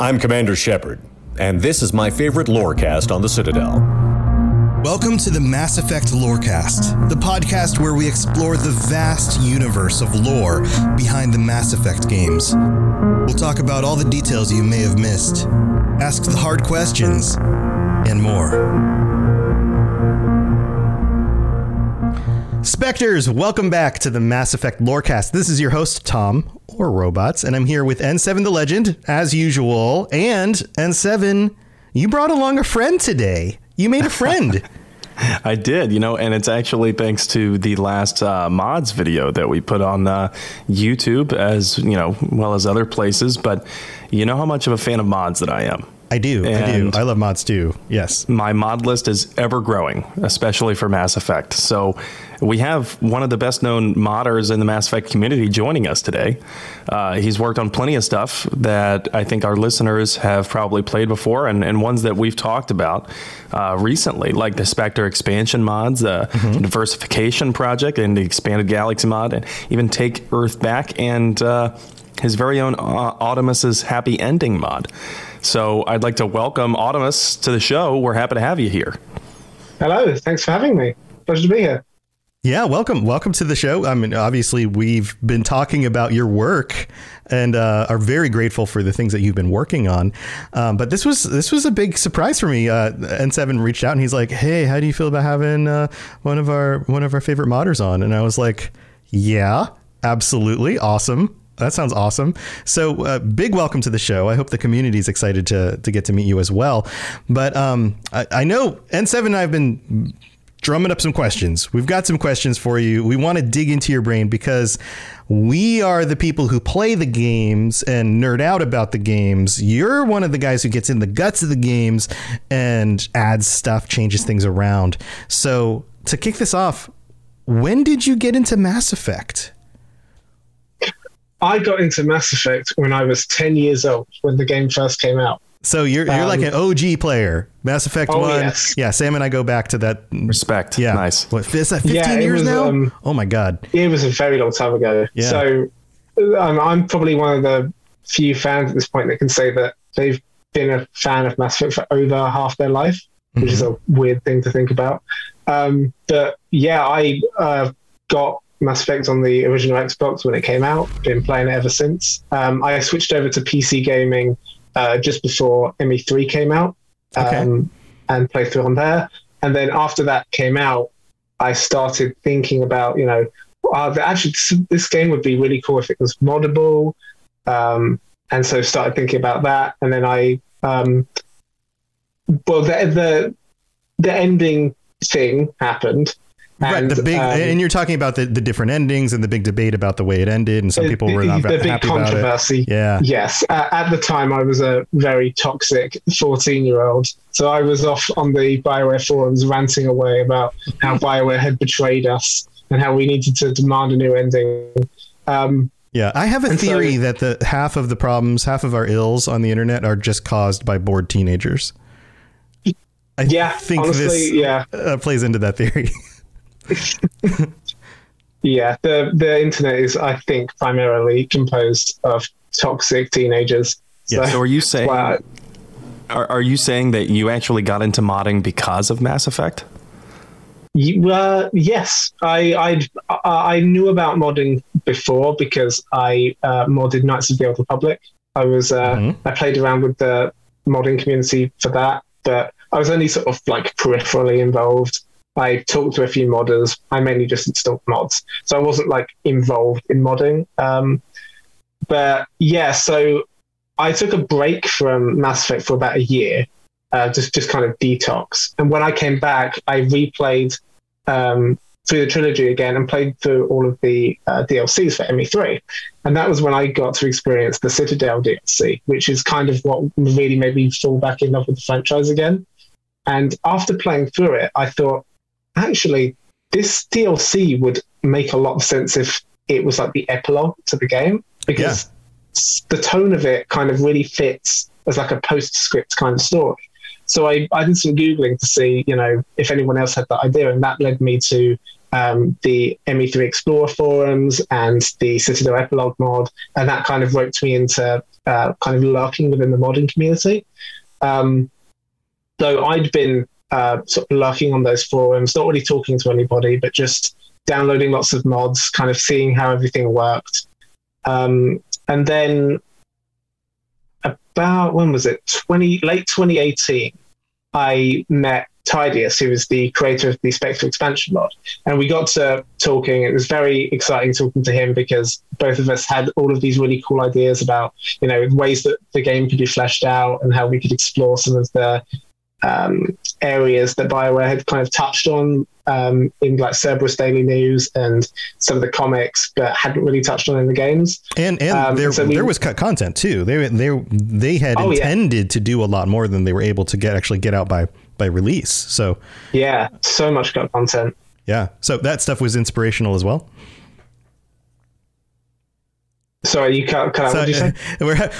I'm Commander Shepard, and this is my favorite lorecast on the Citadel. Welcome to the Mass Effect Lorecast, the podcast where we explore the vast universe of lore behind the Mass Effect games. We'll talk about all the details you may have missed, ask the hard questions, and more. Spectres, welcome back to the Mass Effect Lorecast. This is your host, Tom, or Robots, and I'm here with N7 the Legend, as usual. And N7, you brought along a friend today. You made a friend. I did, you know, and it's actually thanks to the last uh, mods video that we put on uh, YouTube, as you know, well as other places. But you know how much of a fan of mods that I am. I do. And I do. I love mods too. Yes. My mod list is ever growing, especially for Mass Effect. So we have one of the best known modders in the Mass Effect community joining us today. Uh, he's worked on plenty of stuff that I think our listeners have probably played before and, and ones that we've talked about uh, recently, like the Spectre expansion mods, the mm-hmm. diversification project, and the expanded galaxy mod, and even Take Earth Back and uh, his very own uh, Audemus's Happy Ending mod. So I'd like to welcome Audemus to the show. We're happy to have you here. Hello, thanks for having me. Pleasure to be here. Yeah, welcome, welcome to the show. I mean, obviously, we've been talking about your work and uh, are very grateful for the things that you've been working on. Um, but this was this was a big surprise for me. Uh, N7 reached out and he's like, "Hey, how do you feel about having uh, one of our one of our favorite modders on?" And I was like, "Yeah, absolutely, awesome." That sounds awesome. So, uh, big welcome to the show. I hope the community is excited to to get to meet you as well. But um, I, I know N7 and I have been drumming up some questions. We've got some questions for you. We want to dig into your brain because we are the people who play the games and nerd out about the games. You're one of the guys who gets in the guts of the games and adds stuff, changes things around. So, to kick this off, when did you get into Mass Effect? I got into Mass Effect when I was 10 years old when the game first came out. So you're you're um, like an OG player. Mass Effect oh, One. Yes. Yeah, Sam and I go back to that. Respect. Yeah. Nice. What is that? Fifteen yeah, years was, now. Um, oh my god. It was a very long time ago. Yeah. So um, I'm probably one of the few fans at this point that can say that they've been a fan of Mass Effect for over half their life, mm-hmm. which is a weird thing to think about. Um, but yeah, I uh, got Mass Effect on the original Xbox when it came out. Been playing it ever since. Um, I switched over to PC gaming uh, just before ME3 came out okay. um, and played through on there. And then after that came out, I started thinking about, you know, uh, actually this game would be really cool if it was moddable. Um, and so started thinking about that. And then I, um, well, the, the, the ending thing happened right. The big, um, and you're talking about the, the different endings and the big debate about the way it ended, and some people the, were not the big controversy. Yeah. Yes. Uh, at the time, I was a very toxic 14 year old, so I was off on the Bioware forums ranting away about how Bioware had betrayed us and how we needed to demand a new ending. Um, Yeah, I have a theory so, that the half of the problems, half of our ills on the internet are just caused by bored teenagers. I yeah, think honestly, this yeah. Uh, plays into that theory. yeah, the the internet is, I think, primarily composed of toxic teenagers. Yeah. So, so are you saying? Are, are you saying that you actually got into modding because of Mass Effect? Uh, yes, I I'd, i knew about modding before because I uh, modded Knights of the Old Republic. I was uh, mm-hmm. I played around with the modding community for that, but I was only sort of like peripherally involved. I talked to a few modders. I mainly just installed mods, so I wasn't like involved in modding. Um, but yeah, so I took a break from Mass Effect for about a year, uh, just just kind of detox. And when I came back, I replayed um, through the trilogy again and played through all of the uh, DLCs for ME3. And that was when I got to experience the Citadel DLC, which is kind of what really made me fall back in love with the franchise again. And after playing through it, I thought, actually, this DLC would make a lot of sense if it was like the epilogue to the game because yeah. the tone of it kind of really fits as like a postscript kind of story. So I, I did some Googling to see, you know, if anyone else had that idea. And that led me to um, the ME3 Explorer forums and the Citadel Epilogue mod. And that kind of roped me into uh, kind of lurking within the modding community. Um, so I'd been uh, sort of lurking on those forums, not really talking to anybody, but just downloading lots of mods, kind of seeing how everything worked. Um, and then about when was it? Twenty late 2018. I met Tidius, who was the creator of the Spectre expansion mod. And we got to talking. It was very exciting talking to him because both of us had all of these really cool ideas about, you know, ways that the game could be fleshed out and how we could explore some of the um, areas that Bioware had kind of touched on um, in like Cerberus Daily News and some of the comics, but hadn't really touched on in the games. And and um, there so we, there was cut content too. They they they had oh, intended yeah. to do a lot more than they were able to get actually get out by by release. So yeah, so much cut content. Yeah, so that stuff was inspirational as well. Sorry, you cut, cut out. So, you we're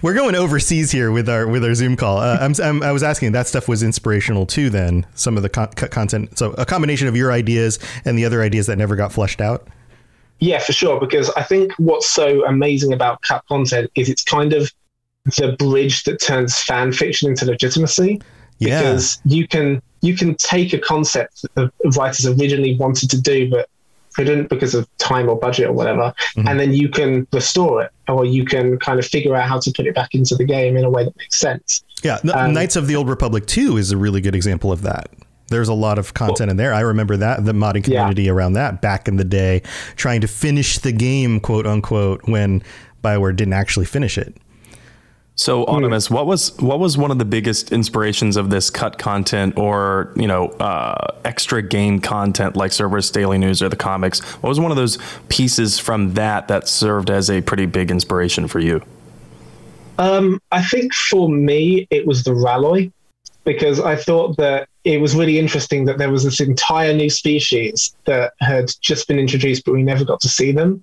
we're going overseas here with our with our Zoom call. Uh, I'm, I'm, i was asking that stuff was inspirational too. Then some of the con- content, so a combination of your ideas and the other ideas that never got fleshed out. Yeah, for sure. Because I think what's so amazing about cut content is it's kind of the bridge that turns fan fiction into legitimacy. Yeah. Because you can you can take a concept that writers originally wanted to do, but couldn't because of time or budget or whatever, mm-hmm. and then you can restore it or you can kind of figure out how to put it back into the game in a way that makes sense. Yeah, um, Knights of the Old Republic 2 is a really good example of that. There's a lot of content in there. I remember that the modding community yeah. around that back in the day, trying to finish the game, quote unquote, when Bioware didn't actually finish it. So, Audemus, what was what was one of the biggest inspirations of this cut content, or you know, uh, extra game content like Cerberus Daily News or the comics? What was one of those pieces from that that served as a pretty big inspiration for you? Um, I think for me, it was the Raloi, because I thought that it was really interesting that there was this entire new species that had just been introduced, but we never got to see them.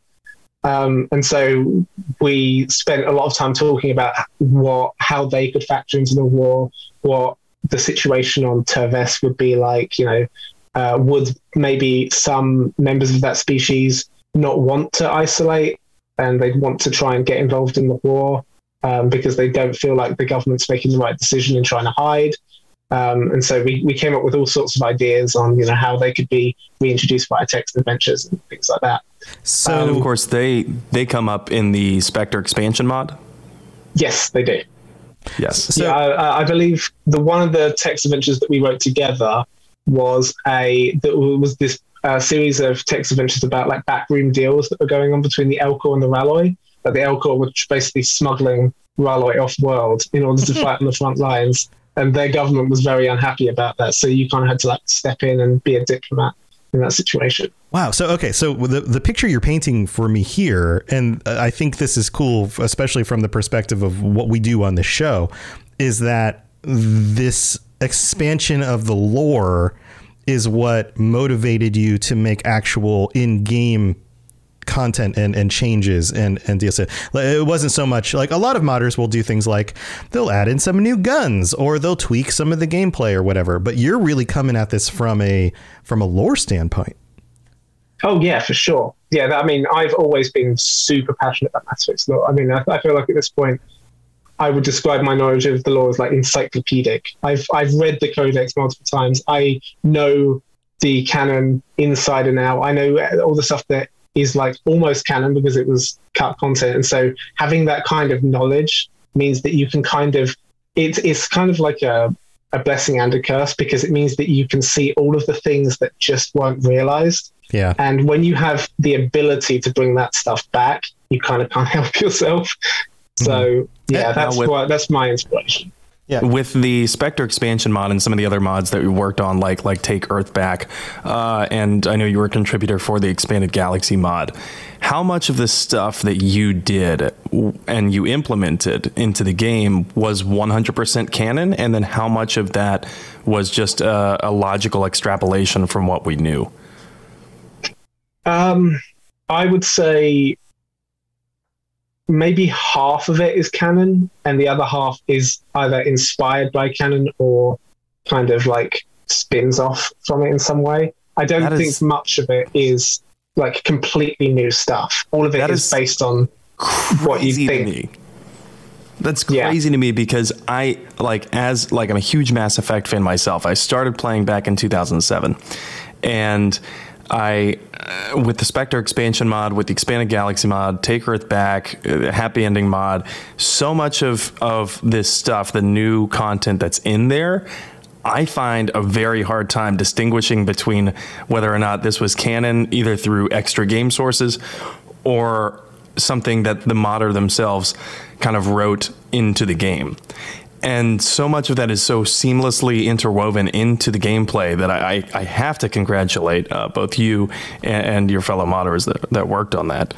Um, and so we spent a lot of time talking about what how they could factor into the war, what the situation on Turvess would be like. You know, uh, would maybe some members of that species not want to isolate and they'd want to try and get involved in the war um, because they don't feel like the government's making the right decision in trying to hide. Um, and so we, we came up with all sorts of ideas on you know how they could be reintroduced via text adventures and things like that. So and of course they they come up in the Spectre expansion mod. Yes, they do. Yes. So, yeah, I, I, believe the one of the text adventures that we wrote together was a that was this uh, series of text adventures about like backroom deals that were going on between the Elcor and the Raloi. That the Elcor were basically smuggling Raloi off world in order to fight on the front lines, and their government was very unhappy about that. So you kind of had to like step in and be a diplomat in that situation. Wow. So okay. So the the picture you're painting for me here, and uh, I think this is cool, especially from the perspective of what we do on the show, is that this expansion of the lore is what motivated you to make actual in-game content and, and changes and and deals it. Wasn't so much like a lot of modders will do things like they'll add in some new guns or they'll tweak some of the gameplay or whatever. But you're really coming at this from a from a lore standpoint. Oh yeah, for sure. Yeah, I mean, I've always been super passionate about Mass Effect. I mean, I, I, feel like at this point, I would describe my knowledge of the lore as like encyclopedic. I've I've read the Codex multiple times. I know the canon inside and out. I know all the stuff that is like almost canon because it was cut content, and so having that kind of knowledge means that you can kind of it's it's kind of like a a blessing and a curse because it means that you can see all of the things that just weren't realized. Yeah. And when you have the ability to bring that stuff back, you kind of can't help yourself. So mm-hmm. yeah, that's with, why that's my inspiration. Yeah. With the Spectre expansion mod and some of the other mods that we worked on, like like Take Earth Back, uh, and I know you were a contributor for the Expanded Galaxy mod. How much of the stuff that you did and you implemented into the game was 100% canon, and then how much of that was just a, a logical extrapolation from what we knew? Um, I would say maybe half of it is canon and the other half is either inspired by canon or kind of like spins off from it in some way. I don't that think is, much of it is like completely new stuff. All of it is, is, based on what you think. That's crazy yeah. to me because I like as like I'm a huge Mass Effect fan myself. I started playing back in 2007 and I, with the Spectre expansion mod, with the expanded Galaxy mod, Take Earth Back, uh, Happy Ending mod, so much of of this stuff, the new content that's in there, I find a very hard time distinguishing between whether or not this was canon, either through extra game sources or something that the modder themselves kind of wrote into the game and so much of that is so seamlessly interwoven into the gameplay that I, I, I have to congratulate uh, both you and, and, your fellow modders that, that worked on that.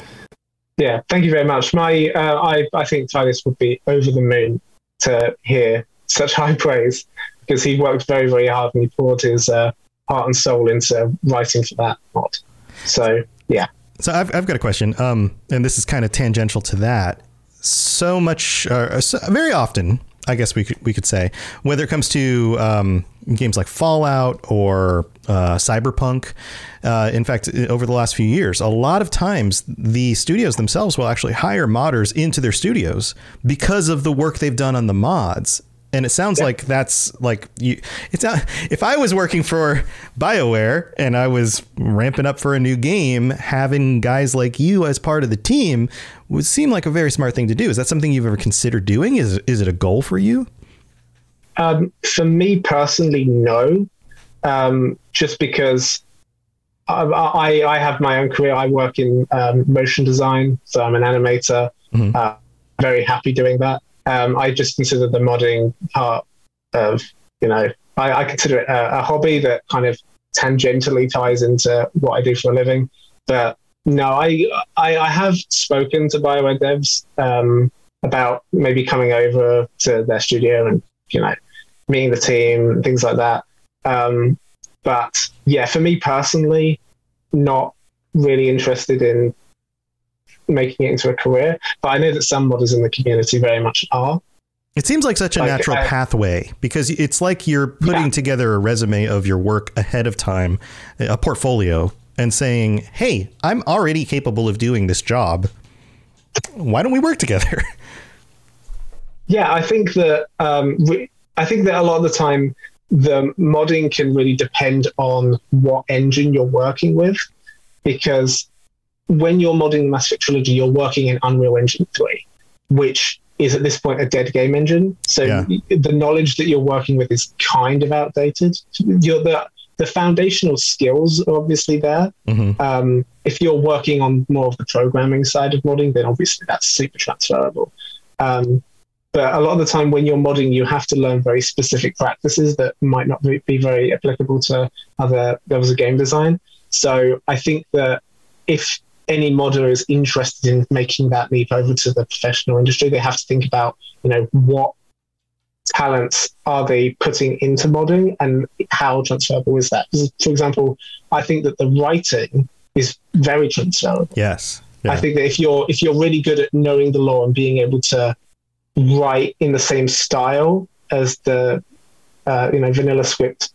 Yeah, thank you very much. My, uh, I, I think Titus would be over the moon to hear such high praise because he worked very, very hard and he poured his uh, heart and soul into writing for that mod. So, yeah. So I've, I've got a question, um, and this is kind of tangential to that. So much, uh, so very often, I guess we could we could say whether it comes to um, games like Fallout or uh, Cyberpunk. Uh, in fact, over the last few years, a lot of times the studios themselves will actually hire modders into their studios because of the work they've done on the mods and it sounds yeah. like that's like you it's not if i was working for bioware and i was ramping up for a new game having guys like you as part of the team would seem like a very smart thing to do. Is that something you've ever considered doing? Is is it a goal for you? Um, for me personally no. Um, just because I, I, I, have my own career. I work in um, motion design so i'm an animator. Mm-hmm. uh, very happy doing that um, I just consider the modding part of, you know, I, I consider it a, a, hobby that kind of tangentially ties into what I do for a living. But no, I I, I have spoken to Bioware devs um, about maybe coming over to their studio and you know meeting the team, and things like that. Um, but yeah, for me personally, not really interested in making it into a career. But I know that some modders in the community very much are. It seems like such a like, natural pathway because it's like you're putting yeah. together a resume of your work ahead of time, a portfolio, and saying, "Hey, I'm already capable of doing this job. Why don't we work together?" Yeah, I think that um, I think that a lot of the time the modding can really depend on what engine you're working with, because when you're modding the Mass Effect Trilogy, you're working in Unreal Engine 3, which is at this point a dead game engine. So yeah. the knowledge that you're working with is kind of outdated. You're the the foundational skills are obviously there. Mm-hmm. Um, if you're working on more of the programming side of modding, then obviously that's super transferable. Um, but a lot of the time when you're modding, you have to learn very specific practices that might not be very applicable to other levels of game design. So I think that if any modder is interested in making that leap over to the professional industry, they have to think about, you know, what talents are they putting into modding and how transferable is that? For example, I think that the writing is very transferable. Yes. Yeah. I think that if you're if you're really good at knowing the lore and being able to write in the same style as the uh, you know vanilla script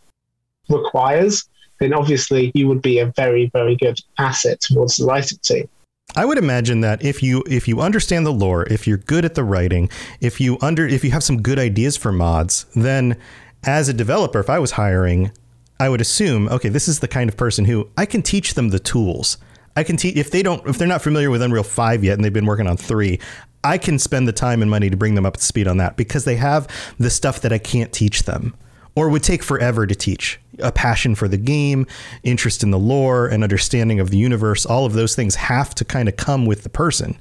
requires, then obviously you would be a very very good asset towards the writing team. I would imagine that if you if you understand the lore, if you're good at the writing, if you under if you have some good ideas for mods, then as a developer, if I was hiring, I would assume, okay, this is the kind of person who I can teach them the tools. I can teach if they don't if they're not familiar with Unreal 5 yet and they've been working on 3, I can spend the time and money to bring them up to speed on that because they have the stuff that I can't teach them or would take forever to teach. A passion for the game, interest in the lore, and understanding of the universe, all of those things have to kind of come with the person,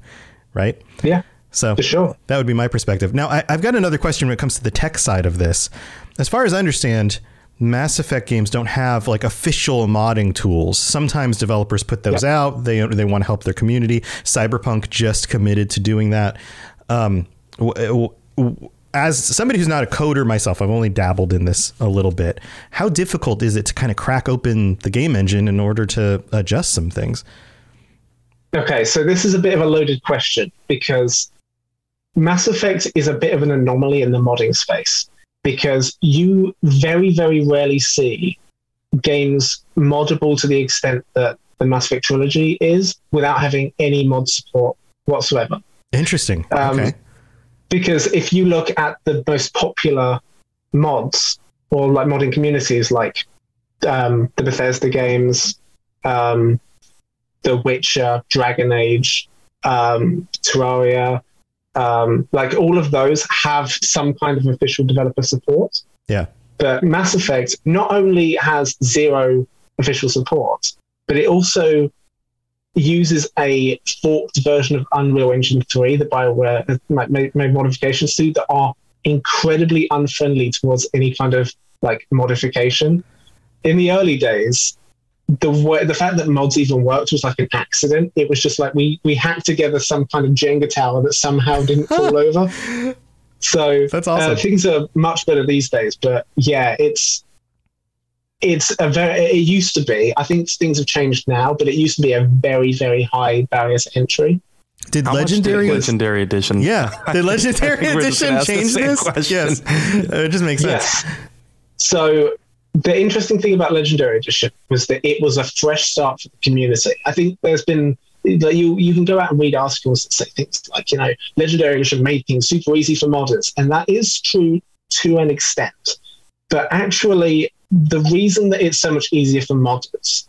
right? Yeah. So sure. that would be my perspective. Now, I, have got another question when it comes to the tech side of this. As far as I understand, Mass Effect games don't have like official modding tools. Sometimes developers put those out. They they want to help their community. Cyberpunk just committed to doing that. Um, as somebody who's not a coder myself, I've only dabbled in this a little bit. How difficult is it to kind of crack open the game engine in order to adjust some things? Okay, so this is a bit of a loaded question because Mass Effect is a bit of an anomaly in the modding space because you very, very rarely see games moddable to the extent that the Mass Effect trilogy is without having any mod support whatsoever. Interesting. Um, okay. Because if you look at the most popular mods or like modding communities like um, the Bethesda games, um, The Witcher, Dragon Age, um, Terraria, um, like all of those have some kind of official developer support. Yeah. But Mass Effect not only has zero official support, but it also uses a forked version of Unreal Engine 3 that BioWare made, made modifications to that are incredibly unfriendly towards any kind of like modification. In the early days, the way, the fact that mods even worked was like an accident. It was just like we we hacked together some kind of Jenga tower that somehow didn't fall over. So that's uh, awesome. Uh, things are much better these days, but yeah, it's it's a very. It used to be. I think things have changed now, but it used to be a very very high barrier to entry. Did How legendary did legendary edition? Yeah, did legendary edition change this? Question. Yes, it just makes sense. Yes. So the interesting thing about Legendary Edition was that it was a fresh start for the community. I think there's been like you you can go out and read articles that say things like you know Legendary Edition made things super easy for modders, and that is true to an extent. But actually, the reason that it's so much easier for modders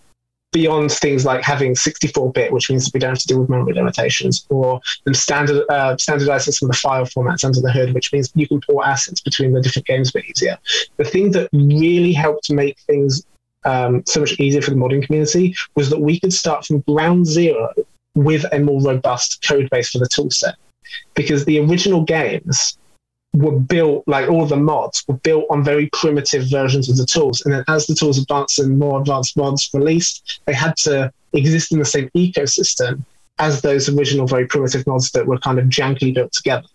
beyond things like having 64-bit, which means that we don't have to deal with memory limitations, or them standard uh, standardizing some of the file formats under the hood, which means you can port assets between the different games a bit easier. The thing that really helped make things um, so much easier for the modding community was that we could start from ground zero with a more robust code base for the toolset. Because the original games were built like all the mods were built on very primitive versions of the tools. And then as the tools advanced and more advanced mods released they had to exist in the same ecosystem as those original very primitive mods that were kind of jankily built together.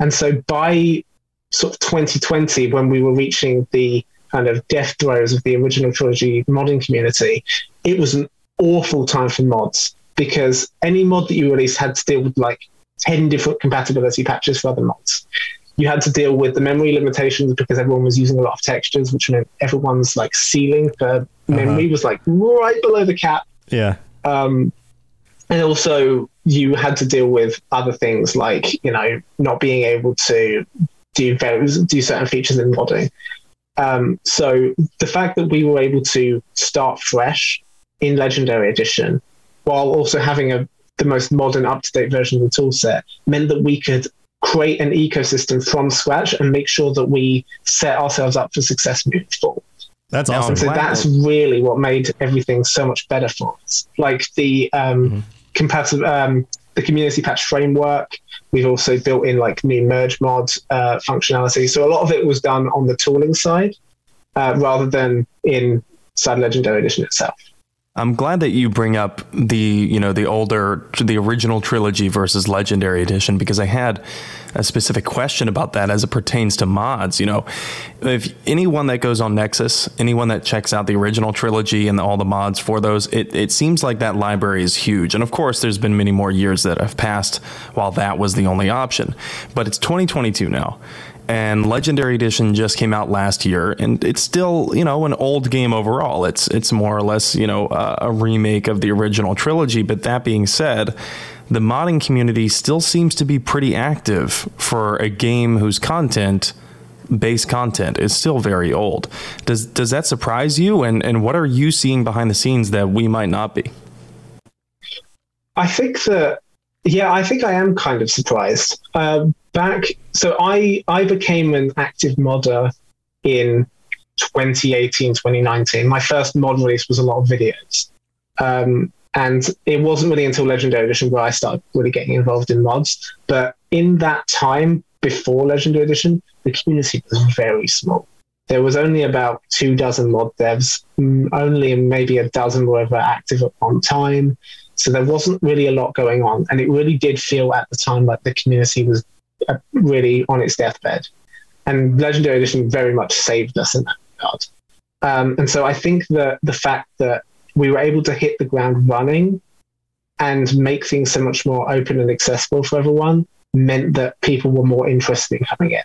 And so by sort of 2020 when we were reaching the kind of death throes of the original trilogy modding community it was an awful time for mods because any mod that you released had to deal with like 10 different compatibility patches for other mods you had to deal with the memory limitations because everyone was using a lot of textures, which meant everyone's like ceiling for memory uh-huh. was like right below the cap. Yeah. Um, and also you had to deal with other things like you know not being able to do do certain features in modding. Um, so the fact that we were able to start fresh in Legendary Edition while also having a the most modern, up to date version of the toolset meant that we could create an ecosystem from scratch and make sure that we set ourselves up for success moving forward. That's awesome. And so that's really what made everything so much better for us. Like the um, mm-hmm. compatible, um, the community patch framework. We've also built in like new merge mod uh, functionality. So a lot of it was done on the tooling side uh, rather than in Side Legendary Edition itself. I'm glad that you bring up the you know the older the original trilogy versus Legendary Edition because I had a specific question about that as it pertains to mods. You know, if anyone that goes on Nexus, anyone that checks out the original trilogy and all the mods for those, it, it seems like that library is huge. And of course, there's been many more years that have passed while that was the only option. But it's 2022 now and Legendary Edition just came out last year, and it's still you know an old game overall. It's it's more or less you know uh, a remake of the original trilogy. But that being said, the modding community still seems to be pretty active for a game whose content base content is still very old. Does does that surprise you? And and what are you seeing behind the scenes that we might not be? I think that yeah, I think I am kind of surprised. Um, back, so I I became an active modder in 2018, 2019. My first mod release was a lot of videos, um, and it wasn't really until Legendary Edition where I started really getting involved in mods. But in that time before Legendary Edition, the community was very small. There was only about two dozen mod devs. Mm, only maybe a dozen were ever active at one time. So there wasn't really a lot going on. And it really did feel at the time like the community was uh, really on its deathbed. And Legendary Edition very much saved us in that regard. Um, and so I think that the fact that we were able to hit the ground running and make things so much more open and accessible for everyone meant that people were more interested in coming in.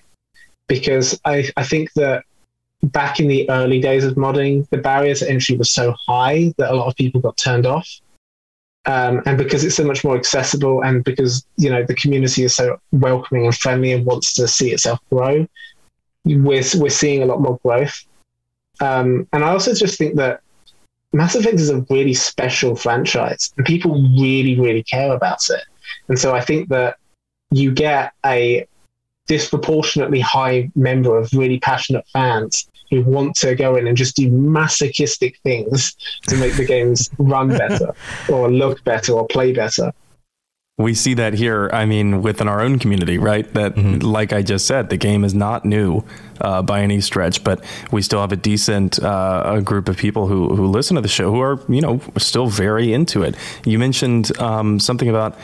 Because I, I think that back in the early days of modding, the barriers to entry were so high that a lot of people got turned off um, and because it's so much more accessible and because you know the community is so welcoming and friendly and wants to see itself grow we're, we're seeing a lot more growth. Um, and i also just think that mass effect is a really special franchise and people really really care about it. And so i think that you get a disproportionately high number of really passionate fans who want to go in and just do masochistic things to make the games run better or look better or play better. We see that here, I mean, within our own community, right? That, mm-hmm. like I just said, the game is not new uh, by any stretch, but we still have a decent uh, a group of people who, who listen to the show who are, you know, still very into it. You mentioned um, something about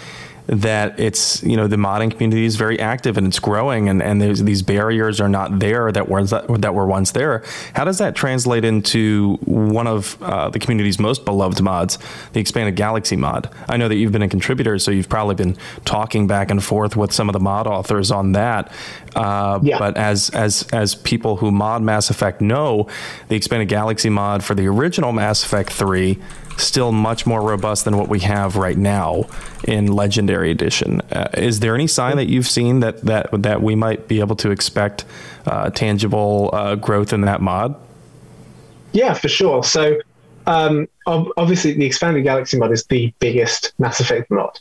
that it's you know the modding community is very active and it's growing and and these barriers are not there that were that were once there. How does that translate into one of uh, the community's most beloved mods, the expanded galaxy mod? I know that you've been a contributor, so you've probably been talking back and forth with some of the mod authors on that. Uh, yeah. But as as as people who mod Mass Effect know, the expanded galaxy mod for the original Mass Effect three still much more robust than what we have right now in Legendary Edition. Uh, is there any sign that you've seen that that that we might be able to expect uh, tangible uh, growth in that mod? Yeah, for sure. So. Um, obviously, the expanded galaxy mod is the biggest Mass Effect mod,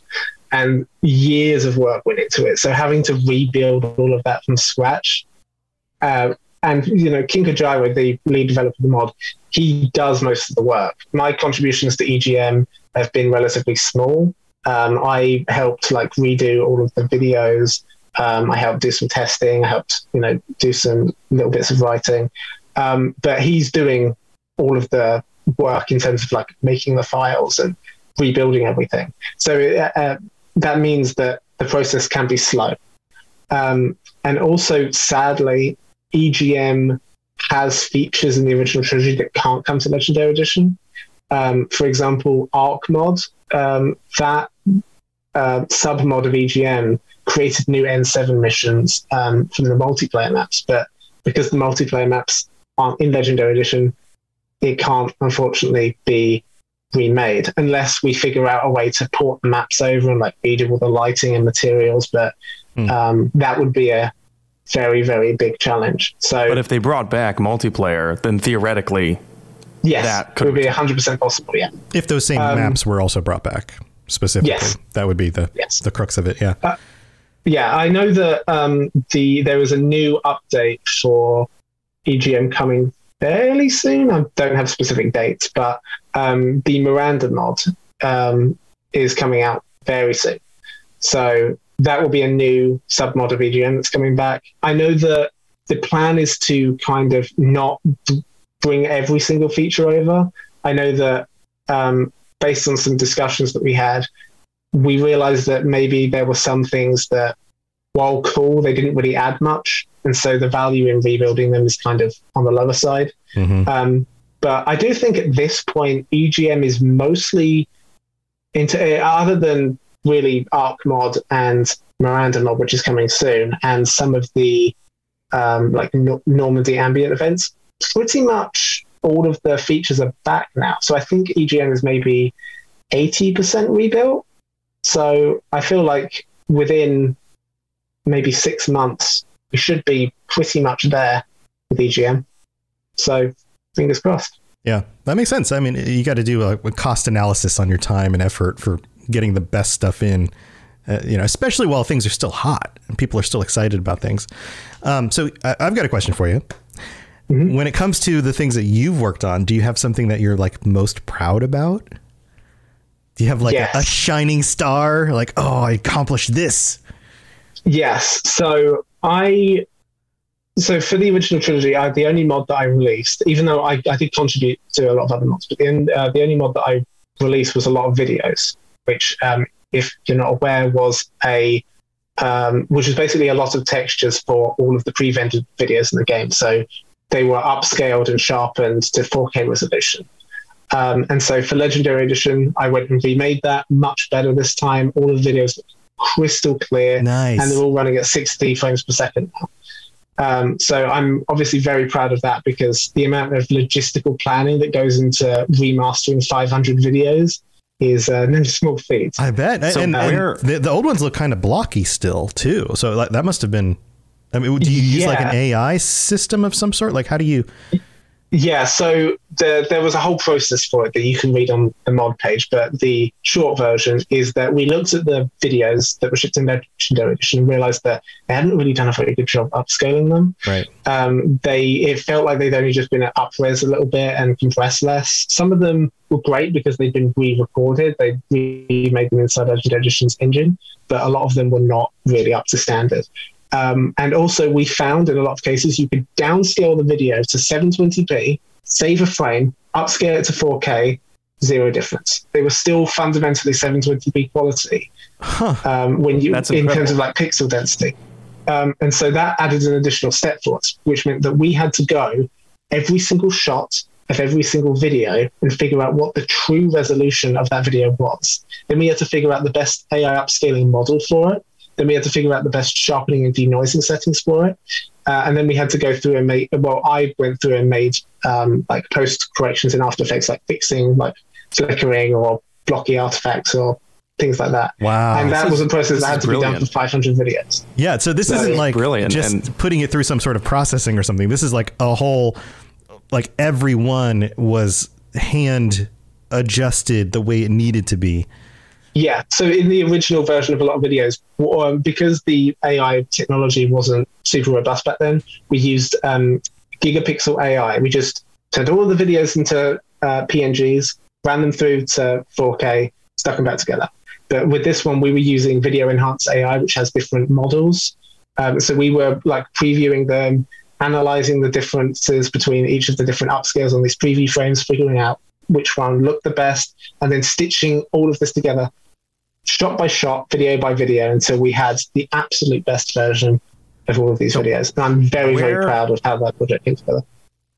and years of work went into it. So having to rebuild all of that from scratch uh, and you know, Kinkojiro, the lead developer of the mod, he does most of the work. My contributions to EGM have been relatively small. Um, I helped like redo all of the videos. Um, I helped do some testing. I helped you know do some little bits of writing. Um, but he's doing all of the work in terms of like making the files and rebuilding everything. So uh, uh that means that the process can be slow. Um, and also, sadly, EGM has features in the original trilogy that can't come to Legendary Edition. Um, for example, Arc Mod, um, that uh, sub mod of EGM created new N7 missions um, from the multiplayer maps, but because the multiplayer maps aren't in Legendary Edition, it can't unfortunately be remade unless we figure out a way to port the maps over and like redo all the lighting and materials. But mm. um, that would be a very, very big challenge. So, but if they brought back multiplayer, then theoretically, yes, that could be 100% possible. Yeah. If those same um, maps were also brought back specifically, yes. that would be the yes. the crux of it. Yeah. Uh, yeah, I know that um, the there was a new update for EGM coming fairly soon. I don't have specific dates, but um, the Miranda mod um, is coming out very soon. So that will be a new submod of EGM that's coming back. I know that the plan is to kind of not bring every single feature over. I know that um, based on some discussions that we had, we realized that maybe there were some things that, while cool, they didn't really add much. And so the value in rebuilding them is kind of on the lower side. Mm-hmm. Um, but I do think at this point, EGM is mostly into, other than really Ark mod and Miranda mod, which is coming soon, and some of the um, like no- Normandy ambient events, pretty much all of the features are back now. So I think EGM is maybe 80% rebuilt. So I feel like within maybe six months, we should be pretty much there with EGM. So fingers crossed. Yeah, that makes sense. I mean, you got to do a, a, cost analysis on your time and effort for getting the best stuff in. Uh, you know, especially while things are still hot and people are still excited about things. Um, so I, have got a question for you. Mm-hmm. When it comes to the things that you've worked on, do you have something that you're like most proud about? Do you have like yes. a, a shining star? Like, oh, I accomplished this. Yes. So I so for the original trilogy, I, the only mod that I released, even though I, I did contribute to a lot of other mods, but the, uh, the only mod that I released was a lot of videos, which, um, if you're not aware, was a um, which was basically a lot of textures for all of the pre-rendered videos in the game. So they were upscaled and sharpened to 4K resolution. Um, and so for Legendary Edition, I went and remade that much better this time. All of the videos were crystal clear, nice. and they're all running at 60 frames per second now. Um, so I'm obviously very proud of that because the amount of logistical planning that goes into remastering 500 videos is uh, no smoke fades. I bet. So and, and the, the, old ones look kind of blocky still too. So like, that must have been. I mean, do you use yeah. like an AI system of some sort? Like, how do you? Yeah, so the, there was a whole process for it that you can read on the mod page, but the short version is that we looked at the videos that were shipped in Legendary Edition and realized that they hadn't really done a very good job upscaling them. Right. Um, they it felt like they'd only just been upres a little bit and compressed less. Some of them were great because they've been re-recorded. They remade them inside Legendary Edition's engine, but a lot of them were not really up to standard. Um, and also, we found in a lot of cases you could downscale the video to 720p, save a frame, upscale it to 4K, zero difference. They were still fundamentally 720p quality huh. um, when you That's in incredible. terms of like pixel density. Um, and so that added an additional step for us, which meant that we had to go every single shot of every single video and figure out what the true resolution of that video was. Then we had to figure out the best AI upscaling model for it. Then we had to figure out the best sharpening and denoising settings for it. Uh, and then we had to go through and make, well, I went through and made um, like post corrections in After Effects, like fixing like flickering or blocky artifacts or things like that. Wow. And that was a process that had to brilliant. be done for 500 videos. Yeah. So this so isn't like brilliant just and putting it through some sort of processing or something. This is like a whole, like everyone was hand adjusted the way it needed to be. Yeah. So in the original version of a lot of videos, um, because the AI technology wasn't super robust back then, we used um, gigapixel AI. We just turned all the videos into uh, PNGs, ran them through to 4K, stuck them back together. But with this one, we were using video enhanced AI, which has different models. Um, so we were like previewing them, analyzing the differences between each of the different upscales on these preview frames, figuring out which one looked the best, and then stitching all of this together shot by shot, video by video, until we had the absolute best version of all of these so videos. And I'm very, where, very proud of how that project came together.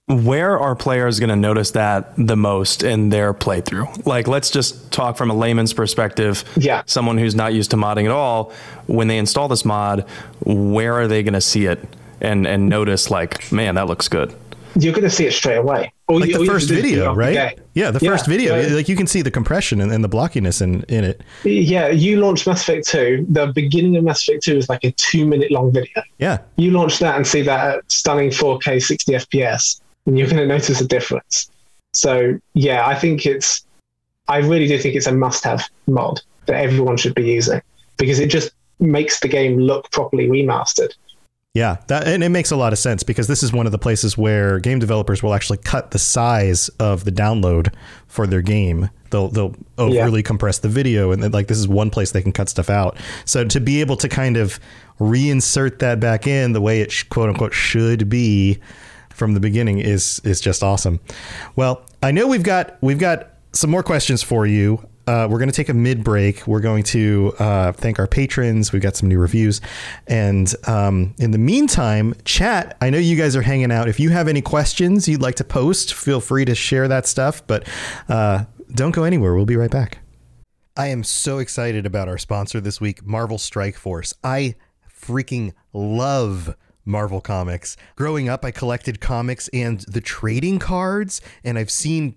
Where are players going to notice that the most in their playthrough? Like, let's just talk from a layman's perspective. Yeah. Someone who's not used to modding at all, when they install this mod, where are they going to see it and, and notice, like, man, that looks good? you're going to see it straight away. All like you, the first video, right? Yeah, the first yeah, video. like you can see the compression and, and, the blockiness in, in it. Yeah, you launched Mass Effect 2. The beginning of Mass Effect 2 is like a two minute long video. Yeah. You launch that and see that at stunning 4K 60 FPS, and you're going to notice a difference. So, yeah, I think it's, I really do think it's a must have mod that everyone should be using because it just makes the game look properly remastered. Yeah, that and it makes a lot of sense because this is one of the places where game developers will actually cut the size of the download for their game. They'll they'll overly yeah. compress the video, and then, like this is one place they can cut stuff out. So to be able to kind of reinsert that back in the way it quote unquote should be from the beginning is is just awesome. Well, I know we've got we've got some more questions for you. Uh, we're going to take a mid break. We're going to uh, thank our patrons. We've got some new reviews. And um, in the meantime, chat, I know you guys are hanging out. If you have any questions you'd like to post, feel free to share that stuff. But uh, don't go anywhere. We'll be right back. I am so excited about our sponsor this week, Marvel Strike Force. I freaking love Marvel Comics. Growing up, I collected comics and the trading cards, and I've seen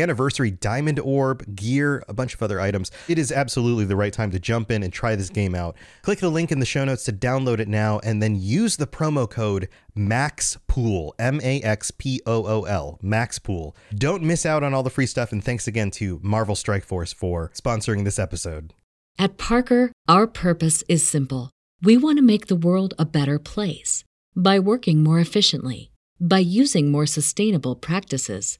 anniversary diamond orb, gear, a bunch of other items. It is absolutely the right time to jump in and try this game out. Click the link in the show notes to download it now and then use the promo code MAXPOOL, M A X P O O L, MAXPOOL. Don't miss out on all the free stuff, and thanks again to Marvel Strike Force for sponsoring this episode. At Parker, our purpose is simple. We want to make the world a better place by working more efficiently, by using more sustainable practices,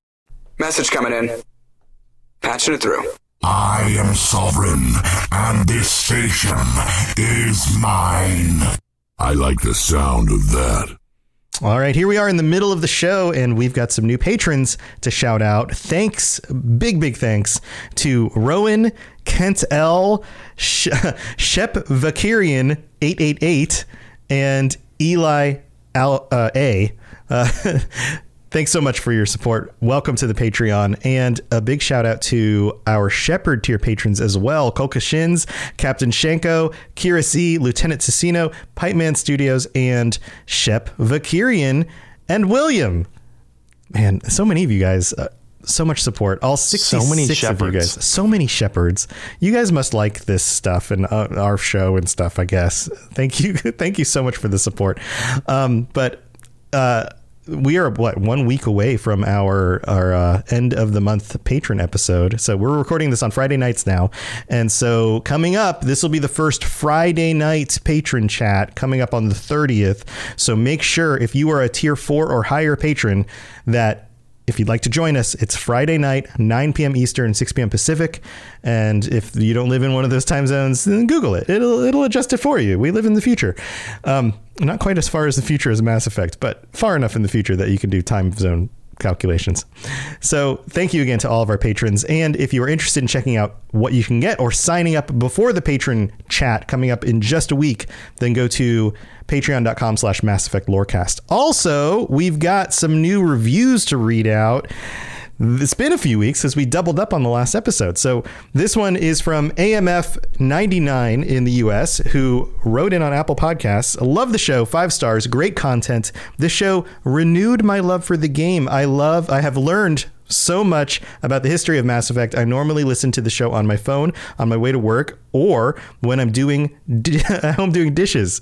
Message coming in. Patching it through. I am sovereign, and this station is mine. I like the sound of that. All right, here we are in the middle of the show, and we've got some new patrons to shout out. Thanks, big, big thanks to Rowan, Kent L, Sh- Shep Vakirian 888, and Eli Al- uh, A. Uh, Thanks so much for your support. Welcome to the Patreon. And a big shout out to our Shepherd tier patrons as well Kolka Shins, Captain Shanko, Kira C, Lieutenant Ticino, Pipe Man Studios, and Shep Vakirian and William. Man, so many of you guys. Uh, so much support. All 66 so many shepherds. of you guys. So many shepherds. You guys must like this stuff and uh, our show and stuff, I guess. Thank you. Thank you so much for the support. Um, but uh, we are what one week away from our our uh, end of the month patron episode. So we're recording this on Friday nights now, and so coming up, this will be the first Friday night patron chat coming up on the thirtieth. So make sure if you are a tier four or higher patron that if you'd like to join us, it's Friday night, 9 p.m. Eastern, 6 p.m. Pacific. And if you don't live in one of those time zones, then Google it. It'll it'll adjust it for you. We live in the future. Um, not quite as far as the future as Mass Effect, but far enough in the future that you can do time zone calculations. So thank you again to all of our patrons. And if you are interested in checking out what you can get or signing up before the patron chat coming up in just a week, then go to patreon.com slash Mass Effect Lorecast. Also, we've got some new reviews to read out. It's been a few weeks since we doubled up on the last episode. So this one is from AMF99 in the US, who wrote in on Apple Podcasts. Love the show, five stars, great content. This show renewed my love for the game. I love, I have learned so much about the history of Mass Effect. I normally listen to the show on my phone on my way to work or when I'm doing at home doing dishes.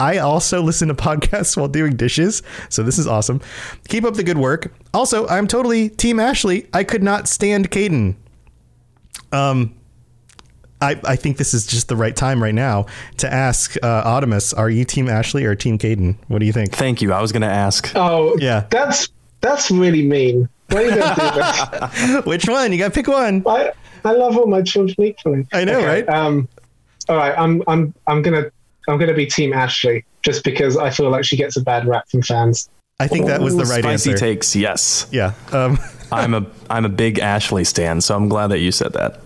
I also listen to podcasts while doing dishes, so this is awesome. Keep up the good work. Also, I'm totally Team Ashley. I could not stand Kaidan. Um, I, I think this is just the right time right now to ask uh, Audemus, are you Team Ashley or Team Kaidan? What do you think? Thank you. I was going to ask. Oh, Yeah. That's that's really mean. Why are you gonna do that? Which one? You got to pick one. I I love all my children equally. I know, right? Um, all right, I'm I'm I'm gonna I'm gonna be Team Ashley just because I feel like she gets a bad rap from fans. I think that was the Ooh, right spicy answer. takes. Yes. Yeah. Um, I'm a I'm a big Ashley stan, so I'm glad that you said that.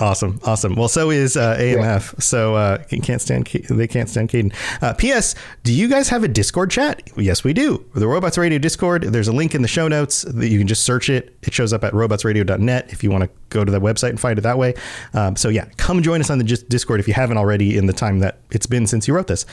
Awesome, awesome. Well, so is uh, AMF. So uh, can- can't stand they can't stand Kaidan. Uh, P.S. Do you guys have a Discord chat? Yes, we do. The Robots Radio Discord. There's a link in the show notes that you can just search it. It shows up at robotsradio.net if you want to go to the website and find it that way. Um, so yeah, come join us on the Dis- Discord if you haven't already in the time that it's been since you wrote this.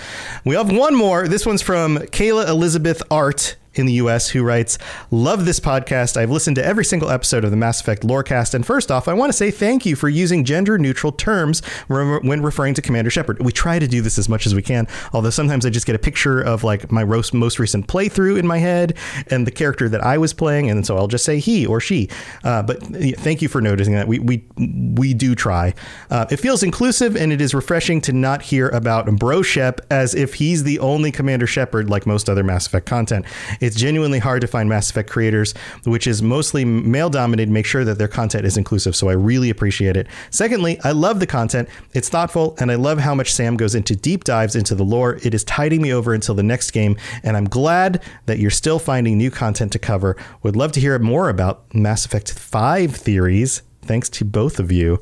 We have one more. This one's from Kayla Elizabeth Art in the US who writes, Love this podcast. I've listened to every single episode of the Mass Effect Lorecast. And first off, I want to say thank you for using gender neutral terms when referring to Commander Shepard. We try to do this as much as we can, although sometimes I just get a picture of like my most recent playthrough in my head and the character that I was playing. And so I'll just say he or she. Uh, but thank you for noticing that. We, we, we do try. Uh, it feels inclusive and it is refreshing to not hear about Bro Shep as if he's the only Commander Shepard like most other Mass Effect content. It's genuinely hard to find Mass Effect creators, which is mostly male dominated, make sure that their content is inclusive. So I really appreciate it. Secondly, I love the content. It's thoughtful, and I love how much Sam goes into deep dives into the lore. It is tiding me over until the next game, and I'm glad that you're still finding new content to cover. Would love to hear more about Mass Effect 5 theories. Thanks to both of you.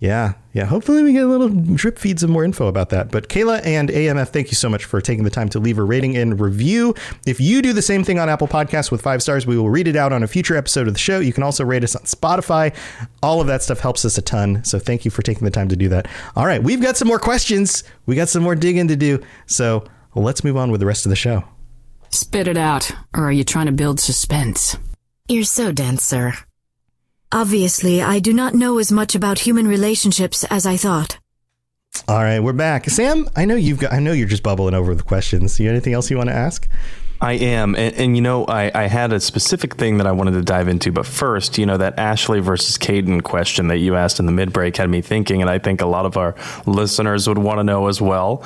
Yeah, yeah. Hopefully, we get a little drip feed some more info about that. But Kayla and AMF, thank you so much for taking the time to leave a rating and review. If you do the same thing on Apple Podcasts with five stars, we will read it out on a future episode of the show. You can also rate us on Spotify. All of that stuff helps us a ton. So thank you for taking the time to do that. All right, we've got some more questions. We got some more digging to do. So let's move on with the rest of the show. Spit it out, or are you trying to build suspense? You're so dense, sir. Obviously, I do not know as much about human relationships as I thought. All right, we're back. Sam, I know you've got. I know you're just bubbling over with questions. You anything else you want to ask? I am. And, and you know, I, I had a specific thing that I wanted to dive into. But first, you know, that Ashley versus Kaidan question that you asked in the mid break had me thinking. And I think a lot of our listeners would want to know as well.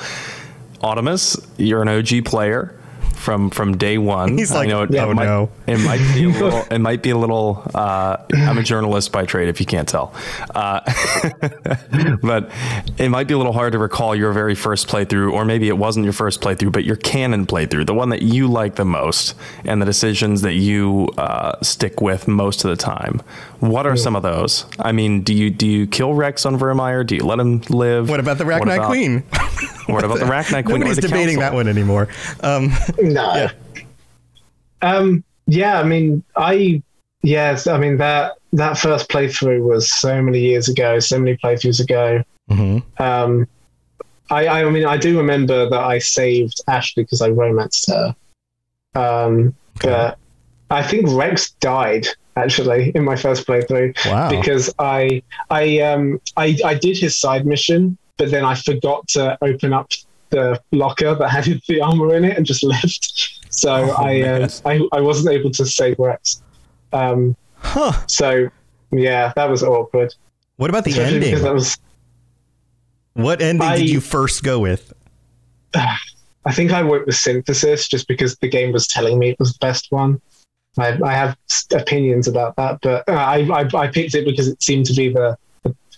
Audemus, you're an OG player from from day one. He's like, I know it, "Oh, it might, no." It might be a little. It might be a little. Uh, I'm a journalist by trade, if you can't tell. Uh, but it might be a little hard to recall your very first playthrough, or maybe it wasn't your first playthrough, but your canon playthrough, the one that you like the most, and the decisions that you uh, stick with most of the time. What are some of those? I mean, do you do you kill Wrex on Virmire? Do you let him live? What about the Rachni Queen? What about the Rachni Queen? or Nobody's the debating Council? that one anymore. Um, No. Yeah. Um. Yeah. I mean, I. Yes. I mean that that first playthrough was so many years ago, so many playthroughs ago. mhm. Um. I. I mean, I do remember that I saved Ashley because I romanced her. Um. But I think Wrex died actually in my first playthrough Wow. because I I um I I did his side mission, but then I forgot to open up the locker that had the armor in it and just left. So I, um, man. I I wasn't able to save Wrex. Um, Huh. so yeah, that was awkward. What about the Especially ending? was What ending I- did you first go with? I think I went with synthesis just because the game was telling me it was the best one. I, I have opinions about that, but uh, I, I I picked it because it seemed to be the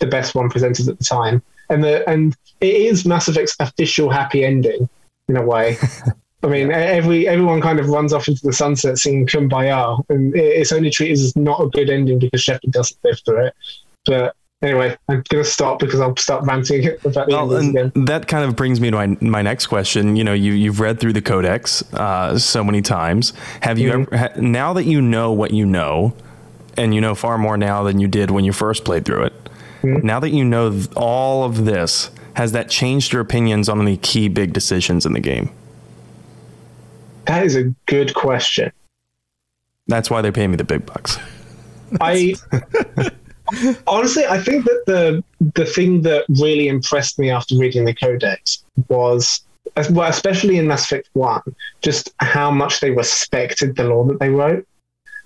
the best one presented at the time, and the and it is Mass Effect's official happy ending in a way. I mean, every everyone kind of runs off into the sunset singing "Kumbaya," and it's only treated as not a good ending because Shepard doesn't live through it. But anyway, I'm gonna stop because I'll start ranting about the Well, and again. that kind of brings me to my, my next question. You know, you you've read through the codex uh, so many times. Have you Mm-hmm. ever ha, now that you know what you know, and you know far more now than you did when you first played through it? Mm-hmm. Now that you know th- all of this, has that changed your opinions on any key big decisions in the game? That is a good question. That's why they pay me the big bucks. I honestly, I think that the the thing that really impressed me after reading the codex was well, especially in Mass Effect One, just how much they respected the lore that they wrote.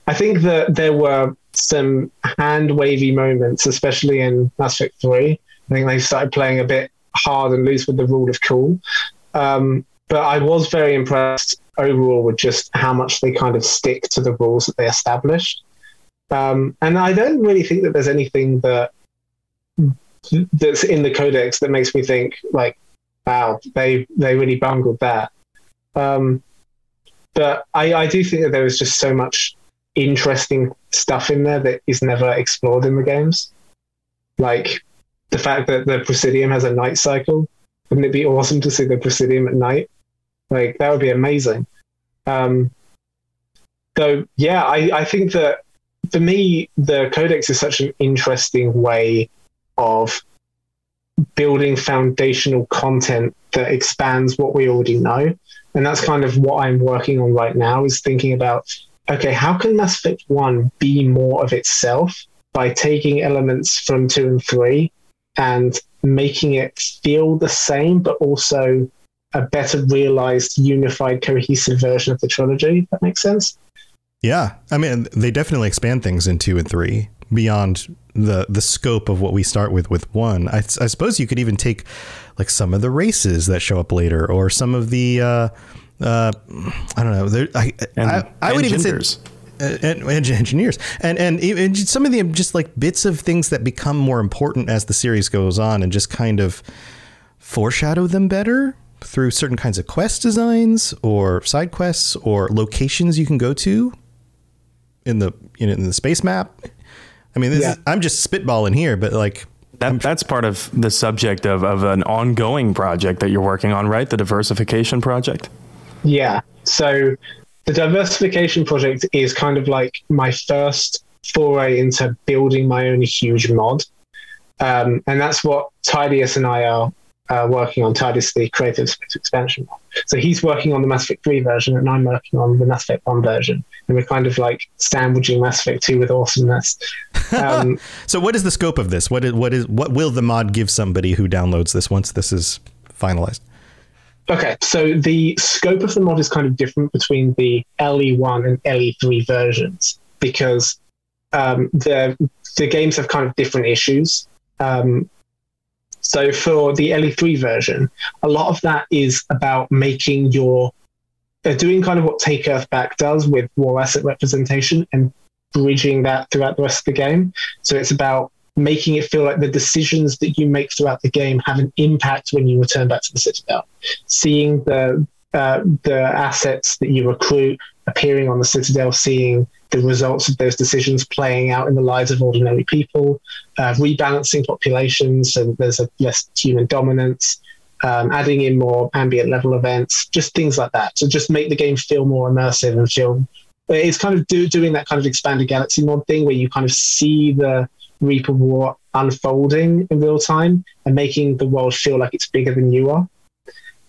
I think that there were some hand wavy moments, especially in Mass Effect Three. I think they started playing a bit hard and loose with the rule of cool. Um, but I was very impressed overall with just how much they kind of stick to the rules that they established. Um, and I don't really think that there's anything that that's in the codex that makes me think like, wow, they they really bungled that. Um, but I, I do think that there was just so much interesting stuff in there that is never explored in the games. Like the fact that the Presidium has a night cycle. Wouldn't it be awesome to see the Presidium at night? Like that would be amazing. Um, so yeah, I, I think that for me, the Codex is such an interesting way of building foundational content that expands what we already know. And that's kind of what I'm working on right now is thinking about okay, how can Mass Effect 1 be more of itself by taking elements from 2 and 3 and making it feel the same, but also a better realized, unified, cohesive version of the trilogy? that makes sense? Yeah. I mean, they definitely expand things in 2 and 3 beyond the the scope of what we start with with one. I, I, suppose you could even take like some of the races that show up later, or some of the uh, uh, I don't know. There, I, and, I, I would even say. Uh, and, and, engineers and and even some of the just like bits of things that become more important as the series goes on and just kind of foreshadow them better through certain kinds of quest designs or side quests or locations you can go to in the you know, in the space map I mean, yeah. is, I'm just spitballing here, but like that, that's part of the subject of, of an ongoing project that you're working on, right? The diversification project. Yeah. So the diversification project is kind of like my first foray into building my own huge mod. Um, and that's what Tidius and I are uh, working on Tidius, the creative expansion. mod. So he's working on the Mass Effect 3 version, and I'm working on the Mass Effect 1 version. And we're kind of like sandwiching Mass Effect 2 with awesomeness. Um, so, what is the scope of this? What is, what is what will the mod give somebody who downloads this once this is finalized? Okay, so the scope of the mod is kind of different between the LE1 and LE3 versions because um, the the games have kind of different issues. Um, so for the LE3 version, a lot of that is about making your uh, doing kind of what Take Earth Back does with war asset representation and bridging that throughout the rest of the game. So it's about making it feel like the decisions that you make throughout the game have an impact when you return back to the Citadel. Seeing the uh, the assets that you recruit appearing on the Citadel, seeing the results of those decisions playing out in the lives of ordinary people, uh, rebalancing populations, and there's a less human dominance, um, adding in more ambient level events, just things like that to just make the game feel more immersive and feel. It's kind of do, doing that kind of expanded galaxy mod thing where you kind of see the Reaper War unfolding in real time and making the world feel like it's bigger than you are.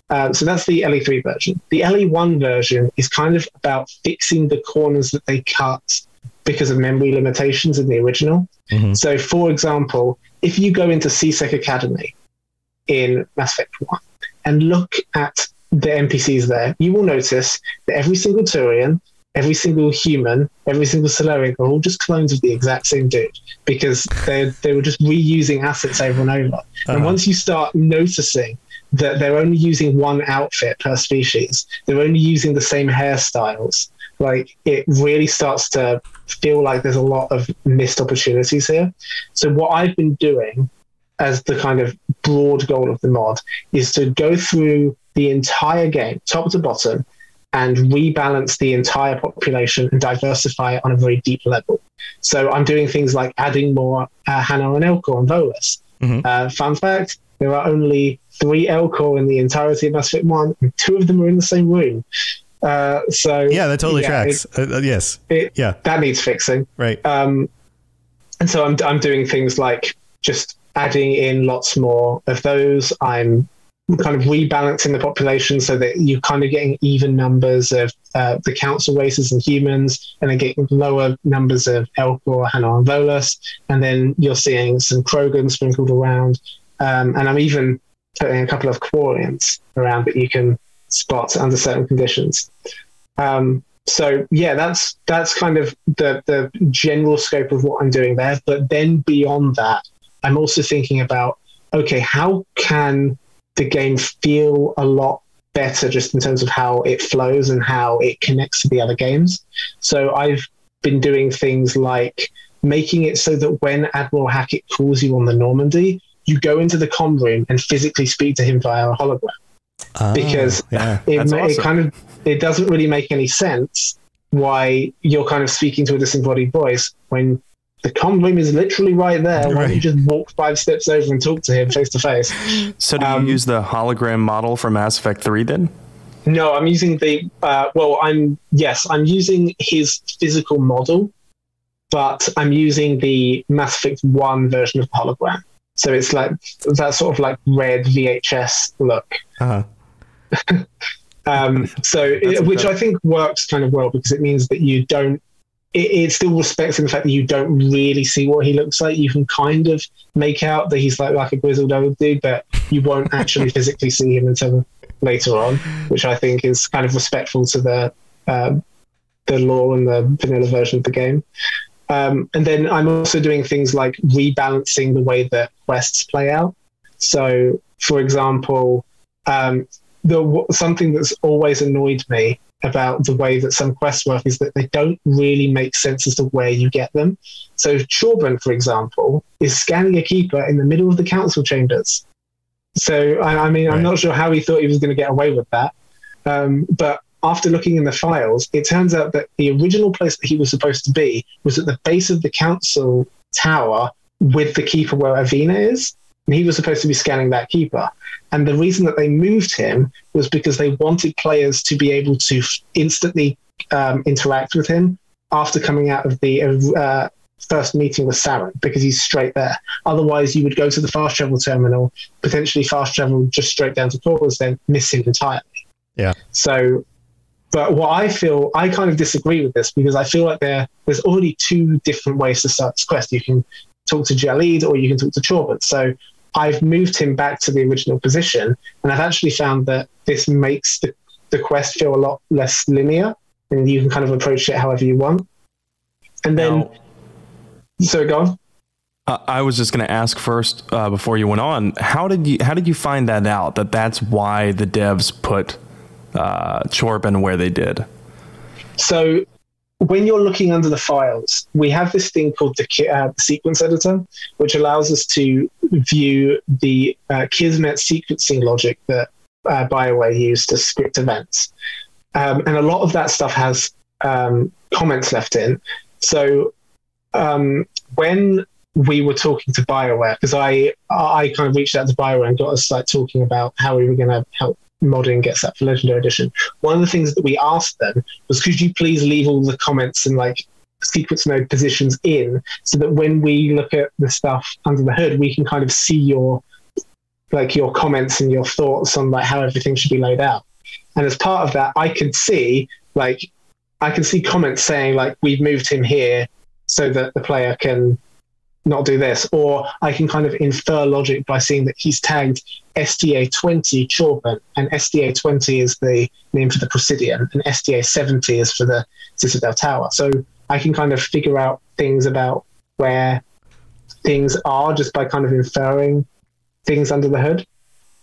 Uh, so that's the LE3 version. The LE1 version is kind of about fixing the corners that they cut because of memory limitations in the original. Mm-hmm. So, for example, if you go into C-Sec Academy in Mass Effect 1 and look at the NPCs there, you will notice that every single Turian, every single human, every single Salarian are all just clones of the exact same dude because they they were just reusing assets over and over. Uh-huh. And once you start noticing that they're only using one outfit per species. They're only using the same hairstyles. Like it really starts to feel like there's a lot of missed opportunities here. So what I've been doing as the kind of broad goal of the mod is to go through the entire game, top to bottom, and rebalance the entire population and diversify it on a very deep level. So I'm doing things like adding more uh, Hanar and Elcor and Volus. Mm-hmm. Uh, fun fact: there are only three Elcor in the entirety of Mass Effect 1, and two of them are in the same room. Uh, so yeah, that totally yeah, tracks. It, uh, uh, yes, it, yeah, that needs fixing. Right. Um, and so I'm I'm doing things like just adding in lots more of those. I'm kind of rebalancing the population so that you're kind of getting even numbers of uh, the council races and humans, and then getting lower numbers of Elcor, Hanar, and Volus, and then you're seeing some Krogan sprinkled around. Um, and I'm even putting a couple of quarians around that you can spot under certain conditions. Um, so yeah, that's that's kind of the the general scope of what I'm doing there. But then beyond that, I'm also thinking about okay, how can the game feel a lot better just in terms of how it flows and how it connects to the other games. So I've been doing things like making it so that when Admiral Hackett calls you on the Normandy, you go into the com room and physically speak to him via a hologram. Oh, because yeah, it, awesome. it kind of it doesn't really make any sense why you're kind of speaking to a disembodied voice when the com room is literally right there. Right. Why don't you just walk five steps over and talk to him face to face? So, do um, you use the hologram model from Mass Effect 3 then? No, I'm using the, uh, well, I'm, yes, I'm using his physical model, but I'm using the Mass Effect 1 version of the hologram. So it's like that sort of like red VHS look. Uh-huh. um, so, it, which I think works kind of well because it means that you don't it, it, still respects the fact that you don't really see what he looks like. You can kind of make out that he's like like a grizzled old dude, but you won't actually physically see him until later on, which I think is kind of respectful to the uh, the lore and the vanilla version of the game. Um, and then I'm also doing things like rebalancing the way that quests play out. So, for example, um, the something that's always annoyed me about the way that some quests work is that they don't really make sense as to where you get them. So Chorban, for example, is scanning a keeper in the middle of the council chambers. So I, I mean, right. I'm not sure how he thought he was going to get away with that. Um, but after looking in the files, it turns out that the original place that he was supposed to be was at the base of the council tower with the keeper where Avina is. And he was supposed to be scanning that keeper. And the reason that they moved him was because they wanted players to be able to instantly um, interact with him after coming out of the uh, first meeting with Saren, because he's straight there. Otherwise, you would go to the fast travel terminal, potentially fast travel just straight down to Corvus, then miss him entirely. Yeah. So, but what I feel, I kind of disagree with this because I feel like there there's already two different ways to start this quest. You can talk to Jahleed or you can talk to Chorban. So I've moved him back to the original position, and I've actually found that this makes the, the quest feel a lot less linear, and you can kind of approach it however you want. And then, now, so go on. Uh, I was just going to ask first uh, before you went on. How did you how did you find that out? That that's why the devs put uh, Chorban where they did. So when you're looking under the files, we have this thing called the uh, sequence editor, which allows us to view the uh, Kismet sequencing logic that uh, BioWare used to script events. Um, and a lot of that stuff has um, comments left in. So um, when we were talking to BioWare, because I I kind of reached out to BioWare and got us like talking about how we were going to help modding gets that for Legendary Edition. One of the things that we asked them was, could you please leave all the comments and like sequence node positions in, so that when we look at the stuff under the hood, we can kind of see your like your comments and your thoughts on like how everything should be laid out. And as part of that, I could see like I can see comments saying like we've moved him here so that the player can not do this. Or I can kind of infer logic by seeing that he's tagged SDA 20 Chorban, and SDA 20 is the name for the Presidium, and SDA 70 is for the Citadel Tower. So I can kind of figure out things about where things are just by kind of inferring things under the hood.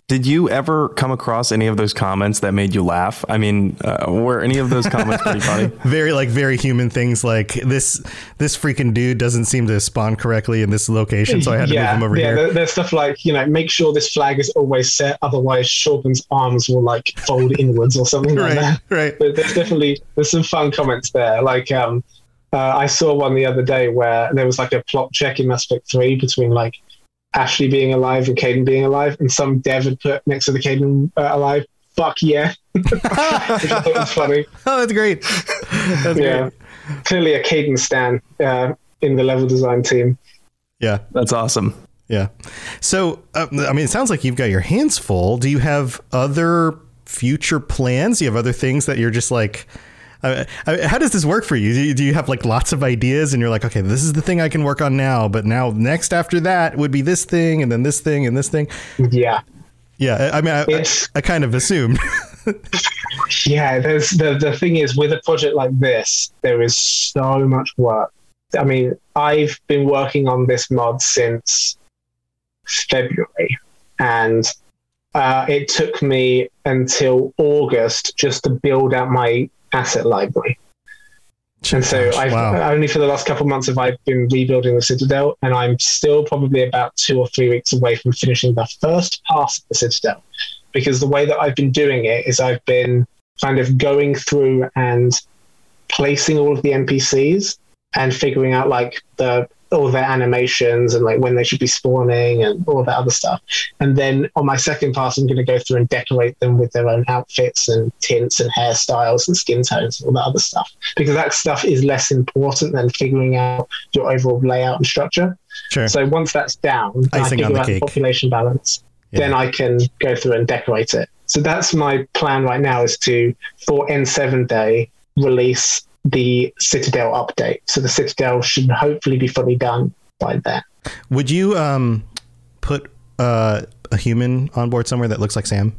Did you ever come across any of those comments that made you laugh? I mean, uh, were any of those comments pretty funny? very like very human things like this this freaking dude doesn't seem to spawn correctly in this location, so I had to move him over here. yeah. There's stuff like you know, make sure this flag is always set, otherwise Chorban's arms will like fold inwards or something right, like that. Right. But there's definitely there's some fun comments there. Like um, uh, I saw one the other day where there was like a plot check in Mass Effect 3 between like Ashley being alive and Kaidan being alive, and some dev had put next to the Kaidan uh, alive, fuck yeah. Which I thought was funny. Oh, that's great. That's yeah. Great. Clearly a Kaidan stan uh, in the level design team. Yeah. That's awesome. Yeah. So, uh, I mean, it sounds like you've got your hands full. Do you have other future plans? Do you have other things that you're just like, uh, how does this work for you? Do, you? do you have like lots of ideas and you're like, okay, this is the thing I can work on now, but now next after that would be this thing and then this thing and this thing? Yeah. Yeah, I mean, I, I kind of assumed. yeah, there's the the thing is with a project like this, there is so much work. I mean, I've been working on this mod since February, and uh, it took me until August just to build out my asset library. And so I've wow. Uh, only for the last couple of months have I been rebuilding the Citadel, and I'm still probably about two or three weeks away from finishing the first pass of the Citadel. Because the way that I've been doing it is I've been kind of going through and placing all of the NPCs and figuring out like the all their animations and like when they should be spawning and all that other stuff. And then on my second pass, I'm going to go through and decorate them with their own outfits and tints and hairstyles and skin tones and all that other stuff because that stuff is less important than figuring out your overall layout and structure. Sure. So once that's down, Icing I figure out the population balance. Yeah. Then I can go through and decorate it. So that's my plan right now is to for N7 day release the Citadel update. So the Citadel should hopefully be fully done by then. Would you um, put uh, a human on board somewhere that looks like Sam?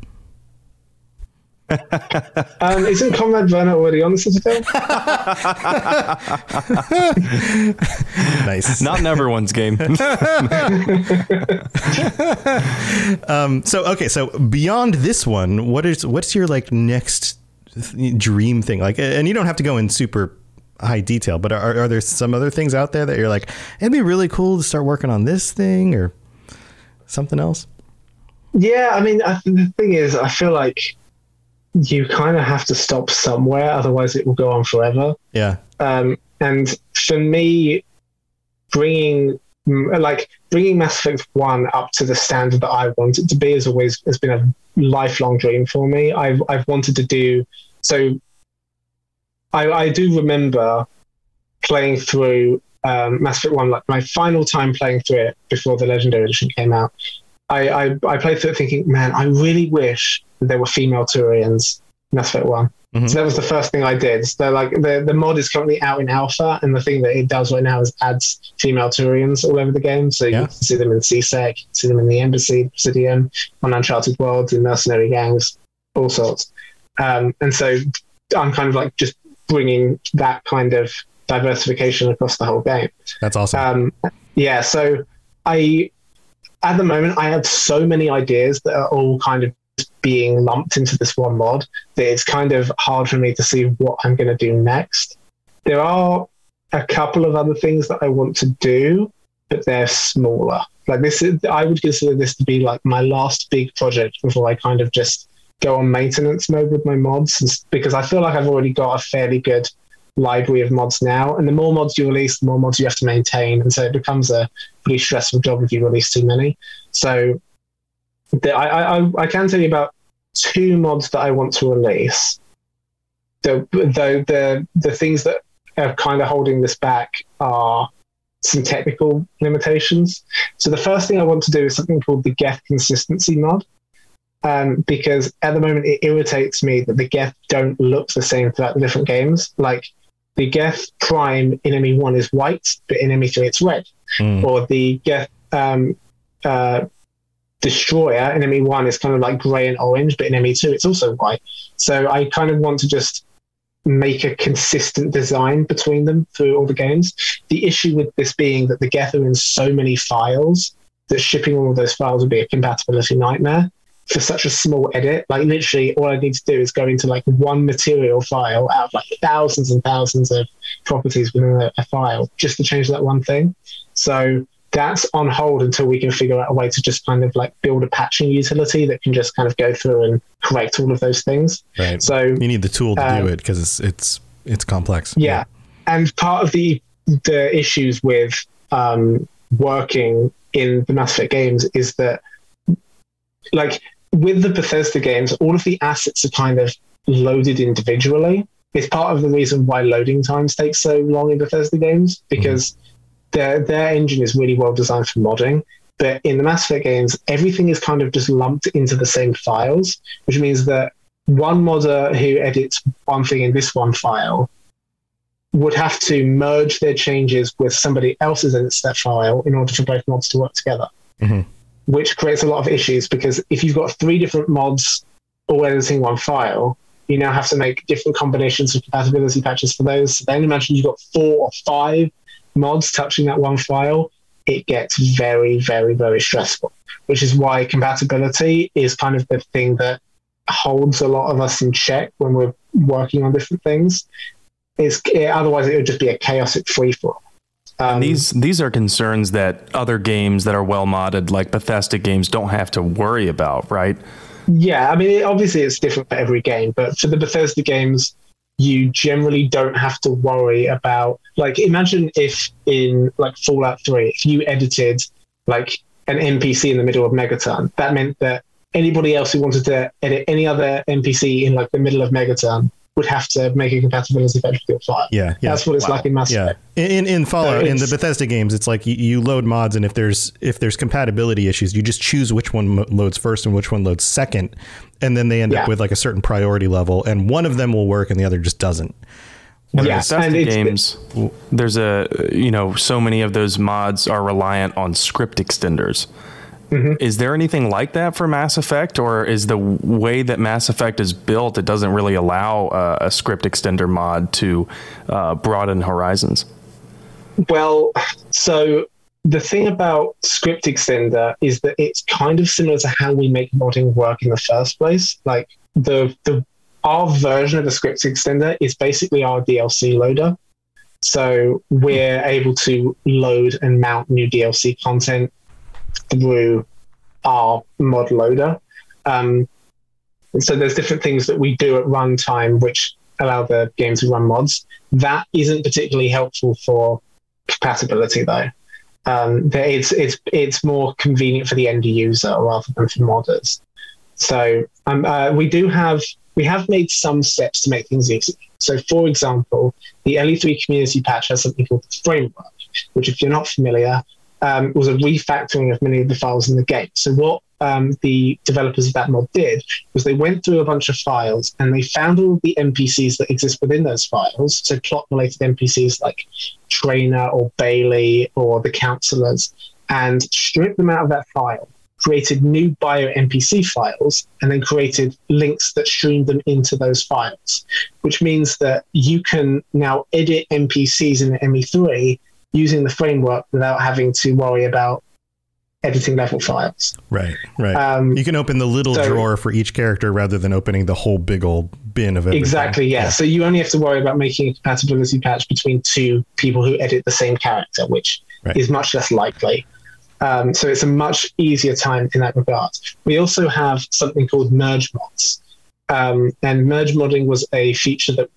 um, isn't Conrad Verner already on the Citadel? nice. Not in everyone's game. um, so okay, so beyond this one, what is what's your like next dream thing? Like, and you don't have to go in super high detail, but are, are there some other things out there that you're like, it'd be really cool to start working on this thing or something else? Yeah, I mean, I, the thing is, I feel like you kind of have to stop somewhere, otherwise it will go on forever. Yeah. Um, and for me, bringing like bringing Mass Effect One up to the standard that I want it to be has always has been a lifelong dream for me. I've I've wanted to do so. I I do remember playing through um, Mass Effect One, like my final time playing through it before the Legendary Edition came out. I I, I played through it thinking, man, I really wish there were female Turians in Mass Effect One. Mm-hmm. So that was the first thing I did. So like the the mod is currently out in alpha, and the thing that it does right now is adds female Turians all over the game. So yeah. you can see them in C-Sec, you can see them in the Embassy, Obsidian, on Uncharted Worlds, in mercenary gangs, all sorts. Um, and so I'm kind of like just bringing that kind of diversification across the whole game. That's awesome. Um, yeah. So I at the moment I have so many ideas that are all kind of being lumped into this one mod that it's kind of hard for me to see what I'm going to do next. There are a couple of other things that I want to do, but they're smaller. Like this is, I would consider this to be like my last big project before I kind of just go on maintenance mode with my mods because I feel like I've already got a fairly good library of mods now. And the more mods you release, the more mods you have to maintain. And so it becomes a pretty stressful job if you release too many. So I, I, I can tell you about two mods that I want to release. The, the, the, the things that are kind of holding this back are some technical limitations. So the first thing I want to do is something called the Geth consistency mod. Um, because at the moment it irritates me that the Geth don't look the same throughout the different games. Like the Geth Prime in ME1 is white, but in ME3 it's red. Mm. Or the Geth um, uh, Destroyer in ME1 is kind of like grey and orange, but in ME2 it's also white. So I kind of want to just make a consistent design between them through all the games. The issue with this being that the Geth are in so many files that shipping all of those files would be a compatibility nightmare for such a small edit. Like literally all I need to do is go into like one material file out of like thousands and thousands of properties within a, a file just to change that one thing. So that's on hold until we can figure out a way to just kind of like build a patching utility that can just kind of go through and correct all of those things. Right. So you need the tool to um, do it because it's it's it's complex. Yeah. yeah. and part of the the issues with um, working in the Mass Effect games is that like with the Bethesda games, all of the assets are kind of loaded individually. It's part of the reason why loading times take so long in Bethesda games because. Mm their their engine is really well designed for modding. But in the Mass Effect games, everything is kind of just lumped into the same files, which means that one modder who edits one thing in this one file would have to merge their changes with somebody else's edits that file in order for both mods to work together. Mm-hmm. which creates a lot of issues because if you've got three different mods all editing one file, you now have to make different combinations of compatibility patches for those. Then imagine you've got four or five mods touching that one file. It gets very, very, very stressful, which is why compatibility is kind of the thing that holds a lot of us in check when we're working on different things. It's, it, otherwise, it would just be a chaotic free for all. Um, these these are concerns that other games that are well modded, like Bethesda games, don't have to worry about, right? Yeah, I mean, obviously it's different for every game, but for the Bethesda games, you generally don't have to worry about. Like, imagine if in like Fallout Three, if you edited like an NPC in the middle of Megaton, that meant that anybody else who wanted to edit any other NPC in like the middle of Megaton would have to make a compatibility patch with your file. Yeah, yeah. That's what it's wow. like in Mass Effect. yeah. Effect. In in Fallout, so in the Bethesda games, it's like you, you, load mods, and if there's if there's compatibility issues, you just choose which one loads first and which one loads second, and then they end yeah. up with like a certain priority level, and one of them will work and the other just doesn't. And yeah, Bethesda games, there's a you know so many of those mods are reliant on script extenders. Mm-hmm. Is there anything like that for Mass Effect, or is the way that Mass Effect is built, it doesn't really allow uh, a script extender mod to uh, broaden horizons? Well, so the thing about script extender is that it's kind of similar to how we make modding work in the first place. Like the the our version of the script extender is basically our DLC loader. So we're able to load and mount new DLC content through our mod loader. Um, so there's different things that we do at runtime which allow the game to run mods. That isn't particularly helpful for compatibility though. Um, it's it's it's more convenient for the end user rather than for modders. So um, uh, we do have we have made some steps to make things easy. So for example, the LE3 community patch has something called the framework, which if you're not familiar, um, was a refactoring of many of the files in the game. So what um, the developers of that mod did was they went through a bunch of files and they found all the NPCs that exist within those files, so plot-related NPCs like Traynor or Bailey or the councilors, and stripped them out of that file, created new bio NPC files, and then created links that streamed them into those files, which means that you can now edit NPCs in the ME3 using the framework without having to worry about editing level files. Right, right. Um, you can open the little so, drawer for each character rather than opening the whole big old bin of everything. Exactly, yeah. yeah. So you only have to worry about making a compatibility patch between two people who edit the same character, which right. is much less likely. Um, so it's a much easier time in that regard. We also have something called merge mods. Um, and merge modding was a feature that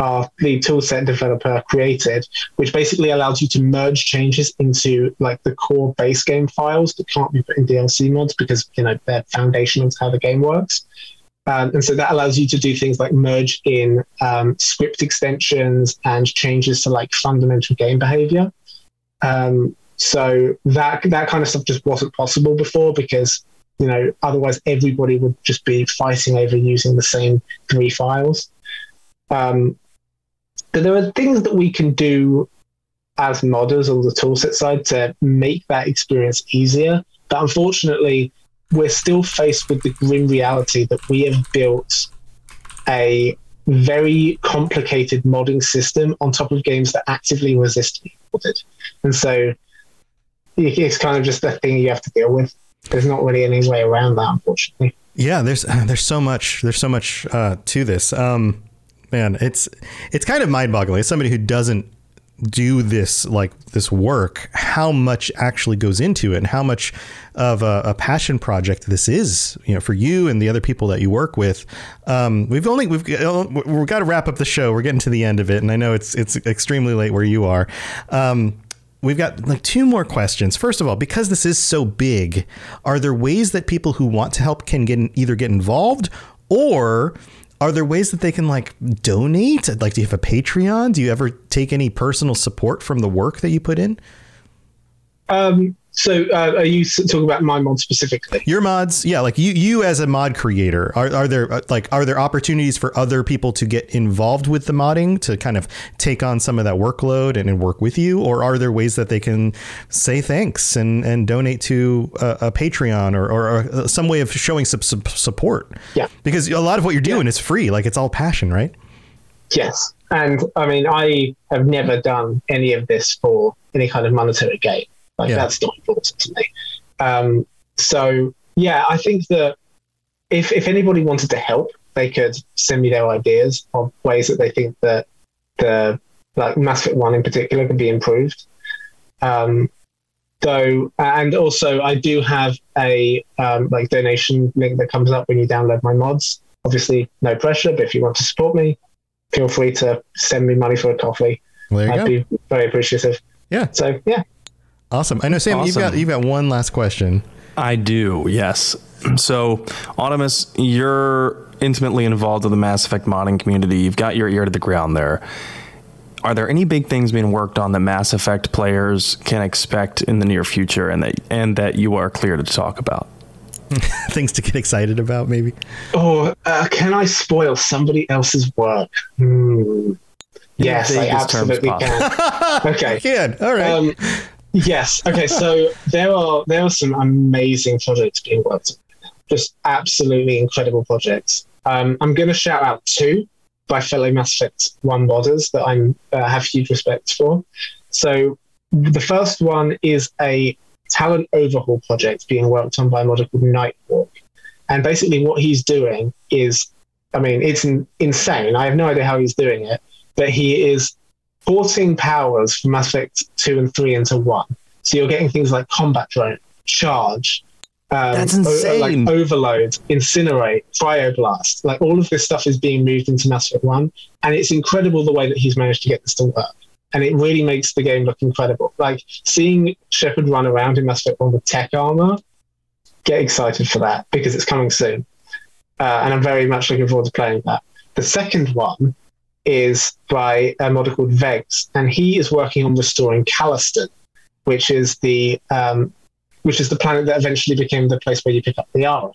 our lead toolset developer created, which basically allows you to merge changes into like the core base game files that can't be put in DLC mods because you know they're foundational to how the game works. Um, and so that allows you to do things like merge in um, script extensions and changes to like fundamental game behavior. Um, so that that kind of stuff just wasn't possible before because you know otherwise everybody would just be fighting over using the same three files. Um, but there are things that we can do as modders on the toolset side to make that experience easier. But unfortunately, we're still faced with the grim reality that we have built a very complicated modding system on top of games that actively resist being modded. And so it's kind of just a thing you have to deal with. There's not really any way around that, unfortunately. Yeah, there's there's so much there's so much uh, to this. Um, man, it's it's kind of mind boggling. As somebody who doesn't do this like this work, how much actually goes into it, and how much of a, a, passion project this is, you know, for you and the other people that you work with. Um, we've only we've we've got to wrap up the show. We're getting to the end of it, and I know it's it's extremely late where you are. Um, we've got like two more questions. First of all, because this is so big, are there ways that people who want to help can get either get involved or are there ways that they can like donate? Like, do you have a Patreon? Do you ever take any personal support from the work that you put in? Um, So, uh, are you talking about my mod specifically? Your mods, yeah, like you, you as a mod creator, are, are there uh, like are there opportunities for other people to get involved with the modding to kind of take on some of that workload and, and work with you, or are there ways that they can say thanks and, and donate to a, a Patreon or, or, or, some way of showing some, some, support? Yeah, because a lot of what you're doing yeah. is free, like it's all passion, right? Yes, and I mean I have never done any of this for any kind of monetary gain. Like yeah. that's not important to me. Um, so yeah, I think that if if anybody wanted to help, they could send me their ideas of ways that they think that the like Mass Effect One in particular could be improved. Um, so and also I do have a um, like donation link that comes up when you download my mods. Obviously, no pressure, but if you want to support me, feel free to send me money for a coffee. I'd go. be very appreciative. Yeah. So yeah, Awesome. I know, Sam. Awesome. You've got you've got one last question. I do. Yes. So, Audemus, you're intimately involved in the Mass Effect modding community. You've got your ear to the ground there. Are there any big things being worked on that Mass Effect players can expect in the near future, and that and that you are clear to talk about? things to get excited about, maybe. Oh, uh, can I spoil somebody else's work? Hmm. Yes, I absolutely can. okay. You can. All right. Um, Yes. Okay. So there are there are some amazing projects being worked on. Just absolutely incredible projects. Um, I'm going to shout out two by fellow Mass Effect One modders that I uh, have huge respect for. So the first one is a talent overhaul project being worked on by a modder called Nightwalk. And basically, what he's doing is, I mean, it's insane. I have no idea how he's doing it, but he is 14 powers from Mass Effect 2 and 3 into 1. So you're getting things like combat drone, charge, um, That's insane. O- like overload, incinerate, cryoblast. Like all of this stuff is being moved into Mass Effect 1. And it's incredible the way that he's managed to get this to work. And it really makes the game look incredible. Like seeing Shepard run around in Mass Effect 1 with tech armor, get excited for that because it's coming soon. Uh, and I'm very much looking forward to playing that. The second one is by a model called Vegs, and he is working on restoring Calliston, which is the um, which is the planet that eventually became the place where you pick up the Liara.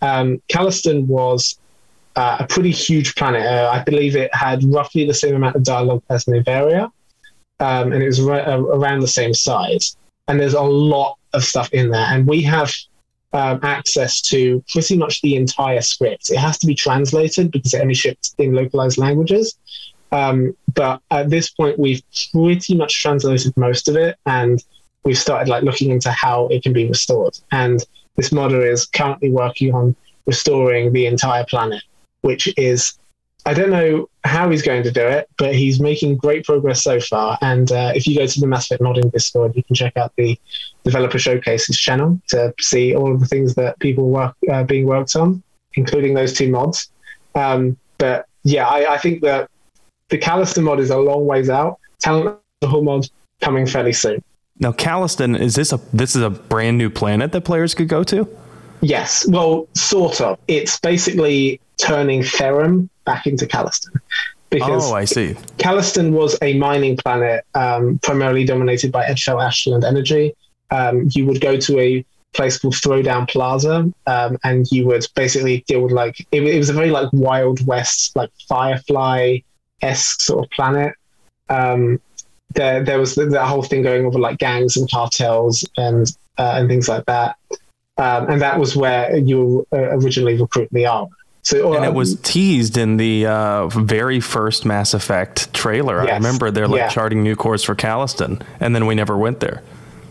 Um, Calliston was uh, a pretty huge planet. Uh, I believe it had roughly the same amount of dialogue as Noveria, um, and it was around the same size. And there's a lot of stuff in there, and we have um, access to pretty much the entire script. It has to be translated because it only ships in localized languages. Um, but at this point, we've pretty much translated most of it, and we've started like looking into how it can be restored. And this modder is currently working on restoring the entire planet, which is I don't know how he's going to do it, but he's making great progress so far. And uh, if you go to the Mass Effect Modding Discord, you can check out the Developer Showcases channel to see all of the things that people work uh, being worked on, including those two mods. Um, but yeah, I, I, think that the Calliston mod is a long ways out. Talent Overhaul mod coming fairly soon. Now, Calliston is this a this is a brand new planet that players could go to? Yes, well, sort of. It's basically turning Therum back into Calliston. Because oh, I see. Calliston was a mining planet um, primarily dominated by Eldfell Ashland Energy. Um, you would go to a place called Throwdown Plaza, um, and you would basically deal with like it, it was a very like Wild West, like Firefly esque sort of planet. Um, there, there was that whole thing going over like gangs and cartels and uh, and things like that, um, and that was where you uh, originally recruit the army. So, and it was teased in the uh, very first Mass Effect trailer. Yes. I remember they're like yeah. charting new course for Calliston, and then we never went there.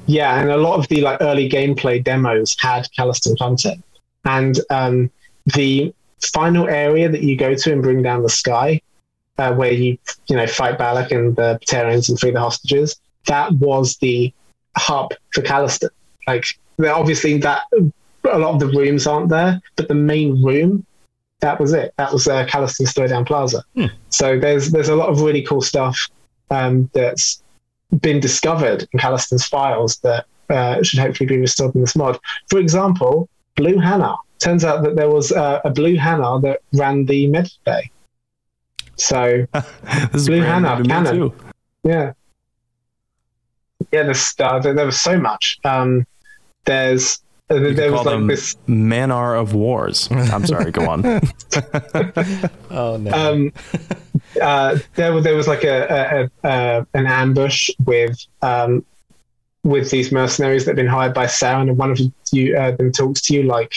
Yeah, and a lot of the like early gameplay demos had Calliston content, and um, the final area that you go to and bring down the sky, uh, where you you know fight Balak and the Batarians and free the hostages, that was the hub for Calliston. Like obviously that a lot of the rooms aren't there, but the main room that was it. That was uh, Calliston's Throwdown Plaza. Hmm. So there's there's a lot of really cool stuff um, that's been discovered in Calliston's files that uh, should hopefully be restored in this mod. For example, Blue Hanar. Turns out that there was uh, a Blue Hanar that ran the med bay. So Blue Hanar canon. Yeah. Yeah, there's, uh, there, there was so much. Um, there's uh, there was like this Manar of Wars. I'm sorry, go on. oh no. Um, uh, there, there was like a, a, a an ambush with um, with these mercenaries that have been hired by Saren, and one of you uh, them talks to you like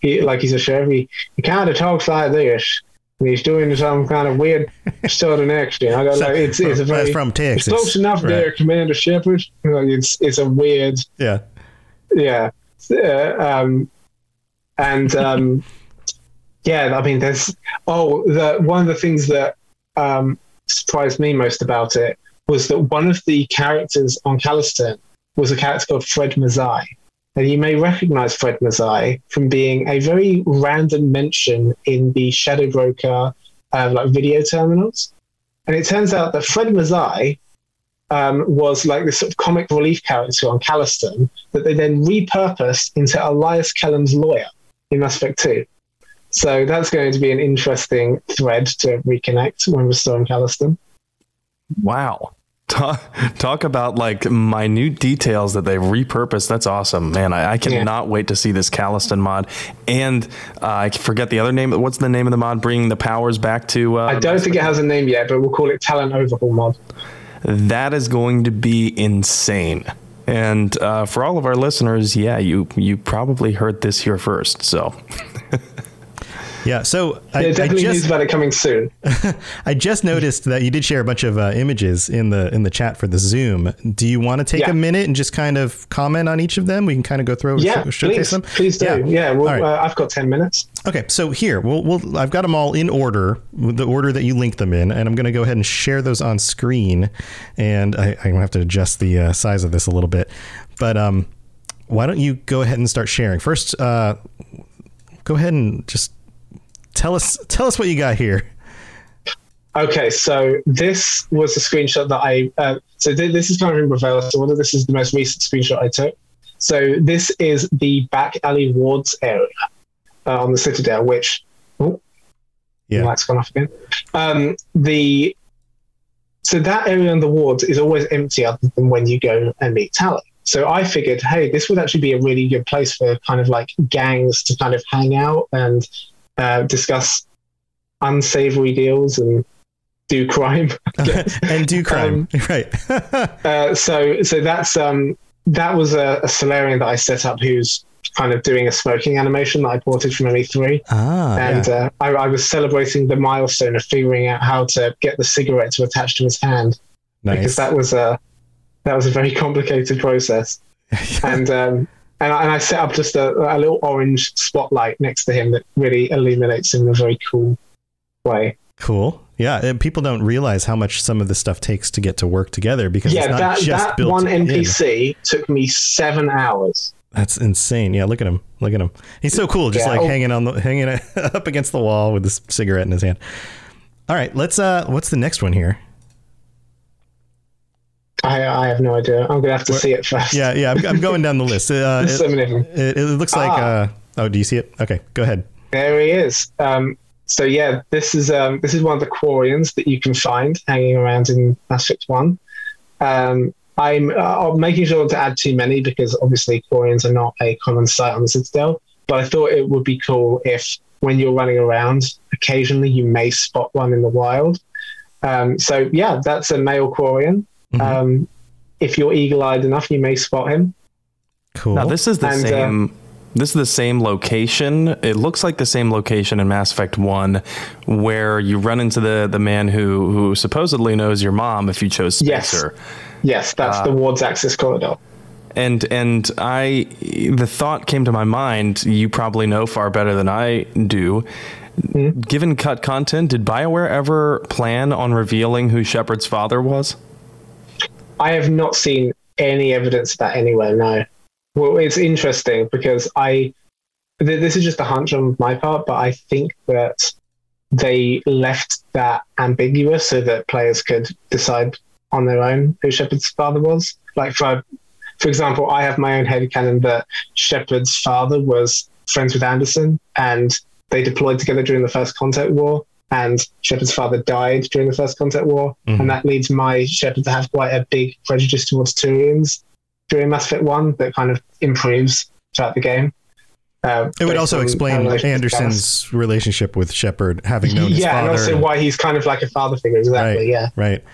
he like he's a sheriff. He, he kind of talks like this. And he's doing some kind of weird southern accent. I got so, like it's it's a very from Texas. It's close enough right. there, Commander Shepard. Like it's it's a weird. Yeah. Yeah. Um, and um, yeah, I mean, there's oh, the one of the things that um, surprised me most about it was that one of the characters on Calliston was a character called Fred Mazai. And you may recognize Fred Mazai from being a very random mention in the Shadow Broker uh, like video terminals. And it turns out that Fred Mazai um, was like this sort of comic relief character on Calliston that they then repurposed into Elias Kellam's lawyer in Mass Effect 2. So that's going to be an interesting thread to reconnect when restoring Calliston. Wow. Talk, talk about like minute details that they've repurposed. That's awesome, man. I, I cannot yeah. wait to see this Calliston mod. And uh, I forget the other name. What's the name of the mod? Bringing the powers back to. Uh, I don't think it has a name yet, but we'll call it Talent Overhaul mod. That is going to be insane. And uh, for all of our listeners, yeah, you you probably heard this here first. So. Yeah, so I, yeah, definitely I just, news about it coming soon. I just noticed that you did share a bunch of uh, images in the in the chat for the Zoom. Do you want to take yeah. a minute and just kind of comment on each of them? We can kind of go through yeah, show, showcase please, them. Please do. Yeah, yeah well, right. uh, I've got ten minutes. Okay, so here we'll, we'll I've got them all in order, the order that you link them in, and I'm going to go ahead and share those on screen. And I, I'm going to have to adjust the uh, size of this a little bit, but um, why don't you go ahead and start sharing first? Uh, go ahead and just tell us tell us what you got here. Okay, so this was a screenshot that I. Uh, so th- this is kind of in reverse order. This is the most recent screenshot I took. So this is the back alley wards area uh, on the Citadel, which oh, yeah, lights gone off again. Um, the so that area on the wards is always empty, other than when you go and meet Tali. So I figured, hey, this would actually be a really good place for kind of like gangs to kind of hang out and uh, discuss unsavory deals and do crime and do crime, um, right? uh, so, so that's um, that was a, a Salarian that I set up who's kind of doing a smoking animation that I ported from ME3. Ah, and yeah. uh, I, I, was celebrating the milestone of figuring out how to get the cigarette to attach to his hand. Nice. Because that was a that was a very complicated process. and um, and I, and I set up just a, a, little orange spotlight next to him that really illuminates him in a very cool way. Cool. Yeah, people don't realize how much some of the stuff takes to get to work together because yeah, that, that one NPC in. took me seven hours. That's insane. Yeah, look at him. Look at him. He's so cool, just yeah, like oh. hanging on the hanging up against the wall with this cigarette in his hand. All right, let's. uh What's the next one here? I, I have no idea. I'm gonna have to see it first. Yeah, yeah. I'm, I'm going down the list. Uh, it, so many. It, it looks like. Ah. Uh, oh, do you see it? Okay, go ahead. There he is. Um, so yeah, this is um, this is one of the Quarians that you can find hanging around in Mass Effect One. Um, I'm uh, making sure not to add too many because obviously Quarians are not a common sight on the Citadel. But I thought it would be cool if, when you're running around, occasionally you may spot one in the wild. Um, so yeah, that's a male Quarian. Mm-hmm. Um, if you're eagle-eyed enough, you may spot him. Cool. Now this is the and, uh, same. Uh, this is the same location. It looks like the same location in Mass Effect One, where you run into the the man who who supposedly knows your mom if you chose Spacer. Yes, yes, that's uh, the Wards Access corridor. And and I, the thought came to my mind. You probably know far better than I do. Mm-hmm. Given cut content, did Bioware ever plan on revealing who Shepard's father was? I have not seen any evidence of that anywhere. No. Well, it's interesting because I th- this is just a hunch on my part, but I think that they left that ambiguous so that players could decide on their own who Shepard's father was. Like for for example, I have my own headcanon that Shepard's father was friends with Anderson and they deployed together during the first contact war and Shepard's father died during the First Contact War, mm-hmm. and that leads my Shepard to have quite a big prejudice towards Turians during Mass Effect One that kind of improves throughout the game. Uh, it would also explain Anderson's relationship with Shepard, having known his yeah, father. and also why he's kind of like a father figure. Exactly. right, Yeah. right.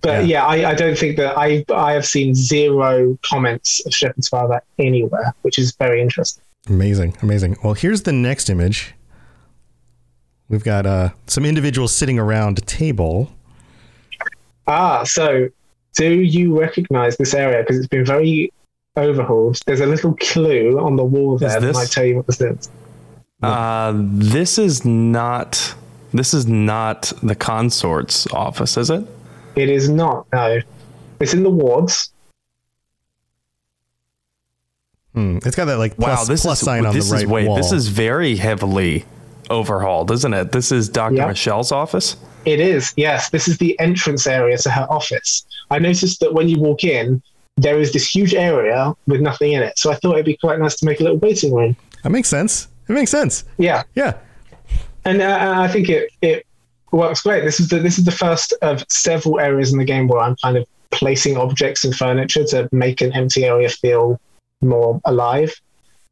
But yeah, I, I don't think that I I have seen zero comments of Shepard's father anywhere, which is very interesting. Amazing, amazing. Well, here's the next image. We've got uh, some individuals sitting around a table. Ah, so do you recognize this area? Because it's been very overhauled. There's a little clue on the wall there that this- might tell you what this is. Uh, this is not. This is not the consort's office, is it? It is not. No, it's in the wards. Hmm. It's got that like plus, wow, this plus is sign on this the right is wait. wall. This is very heavily overhauled, isn't it? This is Doctor Yeah. Michel's office. It is. Yes, this is the entrance area to her office. I noticed that when you walk in, there is this huge area with nothing in it. So I thought it'd be quite nice to make a little waiting room. that makes sense. It makes sense. Yeah. Yeah. and uh, I think it it works great. This is the this is the first of several areas in the game where I'm kind of placing objects and furniture to make an empty area feel more alive,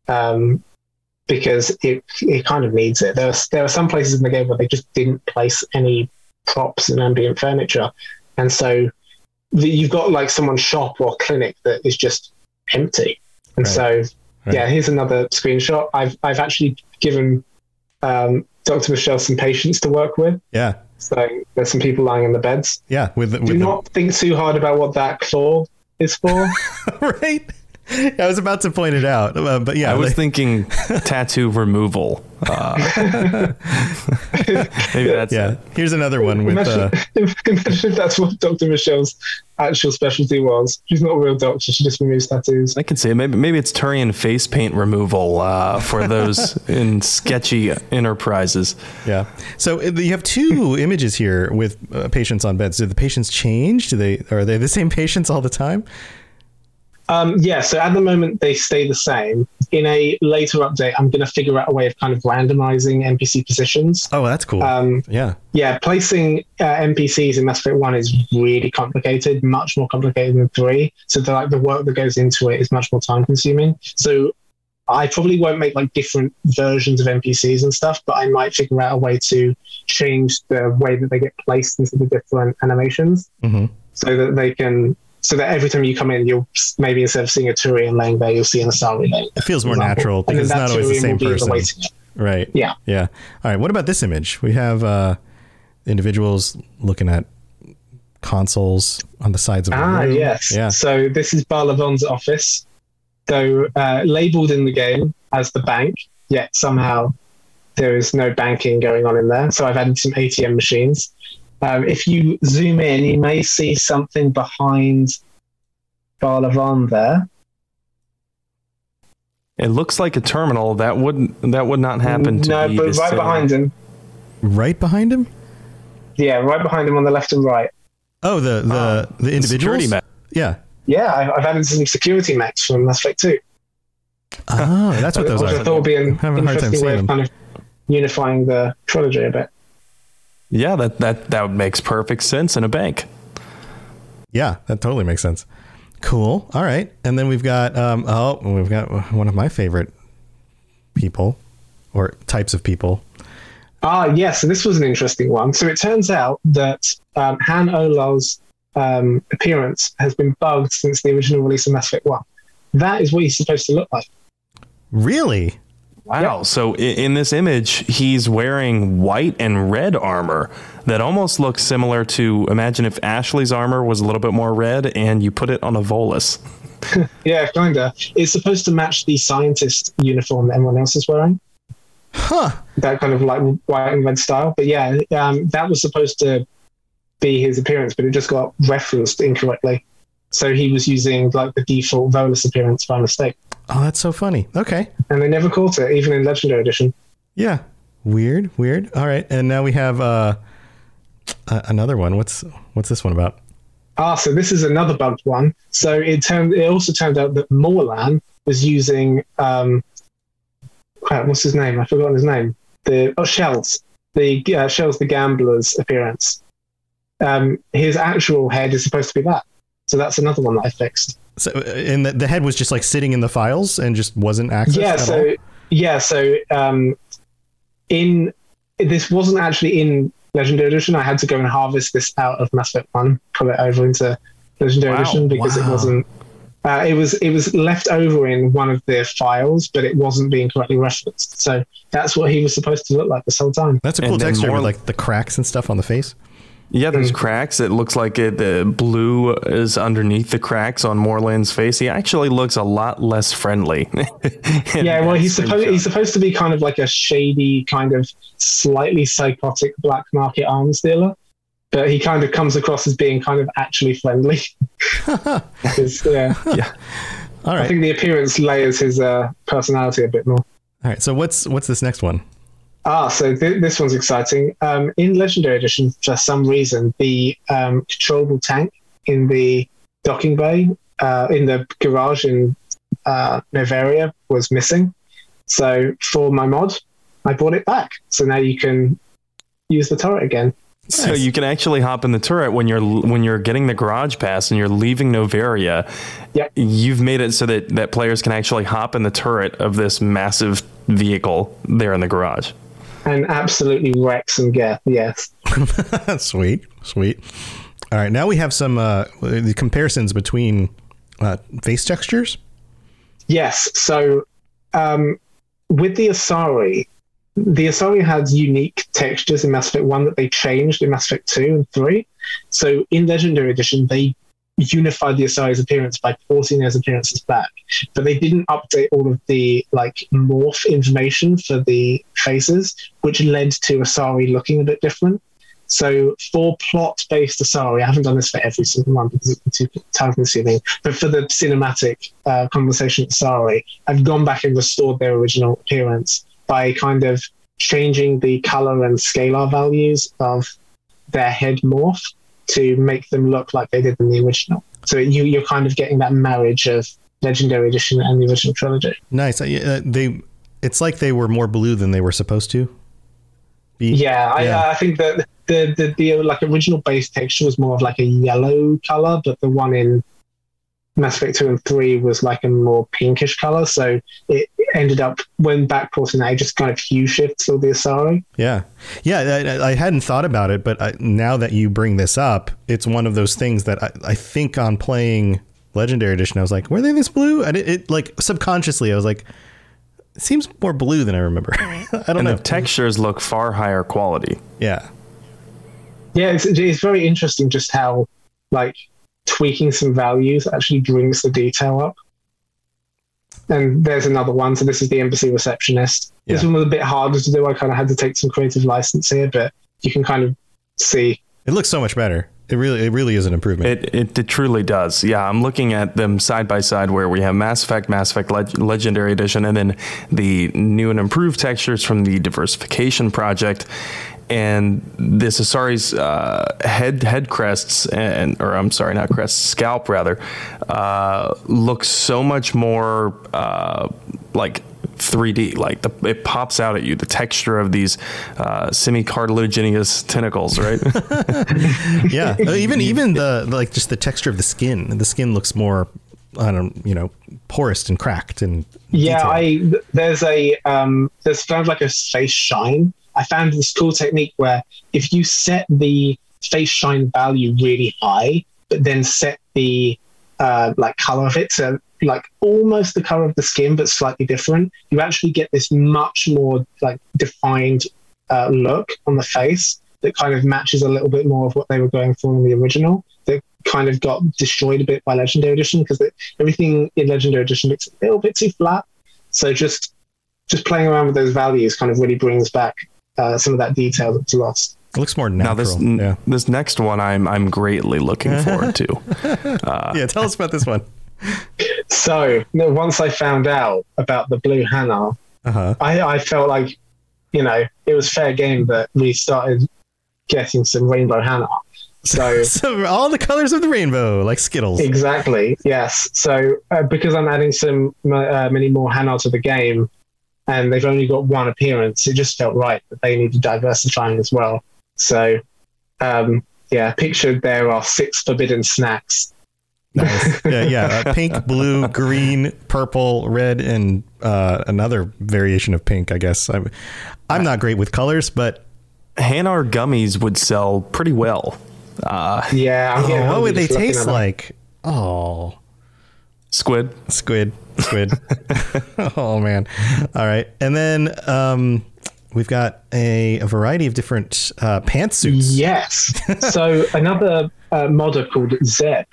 um, because it it kind of needs it. There are there are some places in the game where they just didn't place any props and ambient furniture, and so the, you've got like someone's shop or clinic that is just empty, and Right. so Right. yeah, here's another screenshot. I've I've actually given um, Dr. Michel some patients to work with. Yeah. So there's some people lying in the beds. Yeah. With, the- with Do the- not think too hard about what that claw is for. right. I was about to point it out, uh, but yeah, I was like- thinking tattoo removal. Uh, maybe that's yeah. it. Here's another one with. Uh, imagine, imagine if that's what Dr. Michel's actual specialty was. She's not a real doctor. She just removes tattoos. I can see it. Maybe maybe it's Turian face paint removal uh, for those in sketchy enterprises. yeah. So uh, you have two images here with uh, patients on beds. Do the patients change? Do they are they the same patients all the time? Um, yeah, so at the moment they stay the same. In a later update, I'm going to figure out a way of kind of randomizing NPC positions. Oh, that's cool. Um, yeah. yeah, placing uh, NPCs in Mass Effect One is really complicated, much more complicated than three. So the like the work that goes into it is much more time consuming. So I probably won't make like different versions of NPCs and stuff, but I might figure out a way to change the way that they get placed into the different animations hmm so that they can. So that every time you come in, you'll maybe instead of seeing a Turian laying there, you'll see an Asari laying there. It feels more natural because it's not always the same in the person. Right. Yeah. Yeah. All right. What about this image? We have uh, individuals looking at consoles on the sides of the Ah, room. yes. Yeah. So this is Barla Von's office. though uh, labeled in the game as the bank, yet somehow there is no banking going on in there. So I've added some ATM machines. Um, if you zoom in, you may see something behind Barla Von there. It looks like a terminal. That wouldn't that would not happen to no, be but right behind him. Right behind him. Yeah, right behind him on the left and right. Oh, the the the The security individuals. map. Yeah. Yeah, I- I've added some security mechs from Mass Effect 2. Oh, that's what those which I are. thought would be an I'm having a hard time interesting way of kind of unifying the trilogy a bit. Yeah, that that that makes perfect sense in a bank. Yeah, that totally makes sense. Cool. All right, and then we've got um, oh, we've got one of my favorite people or types of people. Ah, yes. So this was an interesting one. So it turns out that um, Han Olar's um, appearance has been bugged since the original release of Mass Effect 1. That is what he's supposed to look like. Really? Wow. So i- in this image, he's wearing white and red armor that almost looks similar to imagine if Ashley's armor was a little bit more red and you put it on a Volus. Yeah, kinda. It's supposed to match the scientist uniform that everyone else is wearing. Huh. That kind of like white and red style. But yeah, um, that was supposed to be his appearance, but it just got referenced incorrectly. So he was using like the default Volus appearance by mistake. Oh, that's so funny. Okay. And they never caught it, even in Legendary Edition. Yeah. Weird. Weird. All right, and now we have uh, a- another one. What's what's this one about? Ah, so this is another bugged one. So it turned. It also turned out that Morlan was using um, crap, what's his name? I've forgotten his name. The oh, Shells. The uh, Shells, the gambler's appearance. Um, his actual head is supposed to be that. So that's another one that I fixed. So, uh, and the, the head was just like sitting in the files and just wasn't accessed. Yeah. So all? yeah. So um, in this wasn't actually in Legendary Edition. I had to go and harvest this out of Mass Effect One, pull it over into Legendary wow. Edition because wow. it wasn't. Uh, it was it was left over in one of their files, but it wasn't being correctly referenced. So that's what he was supposed to look like this whole time. That's a cool texture with like the cracks and stuff on the face. Yeah, there's mm. cracks. It looks like it, the blue is underneath the cracks on Morlan's face. He actually looks a lot less friendly. yeah, well, he's supposed he's supposed to be kind of like a shady, kind of slightly psychotic black market arms dealer, but he kind of comes across as being kind of actually friendly. yeah, yeah. All right. I think the appearance layers his uh, personality a bit more. All right. So what's what's this next one? Ah, so th- this one's exciting. Um, in Legendary Edition, for some reason, the um, controllable tank in the docking bay, uh, in the garage in uh, Noveria, was missing. So for my mod, I brought it back. So now you can use the turret again. So nice. you can actually hop in the turret when you're when you're getting the garage pass and you're leaving Noveria. Yep. You've made it so that that players can actually hop in the turret of this massive vehicle there in the garage and absolutely wreck some Geth. Yes. sweet, sweet. All right, now we have some uh, the comparisons between uh, face textures. Yes. So um, with the Asari, the Asari had unique textures in Mass Effect 1 that they changed in Mass Effect 2 and 3. So in Legendary Edition, they unified the Asari's appearance by porting those appearances back, but they didn't update all of the like morph information for the faces, which led to Asari looking a bit different. So for plot-based Asari, I haven't done this for every single one because it's too time consuming. But for the cinematic uh, conversation Asari, I've gone back and restored their original appearance by kind of changing the color and scalar values of their head morph to make them look like they did in the original. So you, you're kind of getting that marriage of Legendary Edition and the original trilogy. Nice. Uh, they, it's like they were more blue than they were supposed to. Be. Yeah, yeah. I, I think that the, the the like original base texture was more of like a yellow color, but the one in Mass Effect 2 and 3 was like a more pinkish color. So it ended up, when backporting that, it just kind of hue shifts all the Asari. Yeah. Yeah. I, I, hadn't thought about it, but I, now that you bring this up, it's one of those things that I, I think on playing Legendary Edition, I was like, were they this blue? And it, it like subconsciously, I was like, it seems more blue than I remember. I don't and know. the textures look far higher quality. Yeah. Yeah. It's, it's very interesting just how, like, tweaking some values actually brings the detail up. And there's another one. So this is the embassy receptionist. Yeah. This one was a bit harder to do. I kind of had to take some creative license here, but you can kind of see. It looks so much better. It really, it really is an improvement. It, it, it truly does. Yeah, I'm looking at them side by side, where we have Mass Effect, Mass Effect Leg- Legendary Edition, and then the new and improved textures from the Diversification Project and this Asari's uh, head head crests and or I'm sorry, not crests, scalp rather, uh, looks so much more uh, like 3D. Like the, it pops out at you. The texture of these uh, semi-cartilaginous tentacles, right? yeah, uh, even even the like just the texture of the skin. The skin looks more I don't you know porous and cracked and yeah. Detailed. I there's a um, there's kind of like a face shine I found this cool technique where if you set the face shine value really high, but then set the uh, like color of it to like almost the color of the skin, but slightly different, you actually get this much more like defined uh, look on the face that kind of matches a little bit more of what they were going for in the original. That kind of got destroyed a bit by Legendary Edition because everything in Legendary Edition looks a little bit too flat. So just just playing around with those values kind of really brings back uh, some of that detail that's lost. It looks more natural. Now this yeah. this next one, I'm I'm greatly looking forward to. Uh, yeah, tell us about this one. So once I found out about the blue Hanar, uh-huh. I, I felt like, you know, it was fair game that we started getting some rainbow Hanar. So, so all the colors of the rainbow, like Skittles. Exactly. Yes. So uh, because I'm adding some uh, many more Hanar to the game, and they've only got one appearance, it just felt right that they needed diversifying as well. So, um, yeah, pictured there are six forbidden snacks Nice. Yeah, yeah. Uh, pink, blue, green, purple, red, and uh, another variation of pink. I guess I'm. I'm not great with colors, but Hanar gummies would sell pretty well. Uh, yeah. Oh, what would they taste like? Oh, squid, squid, squid. oh man. All right, and then um, we've got a, a variety of different uh, pantsuits. Yes. so another uh, modder called Zeb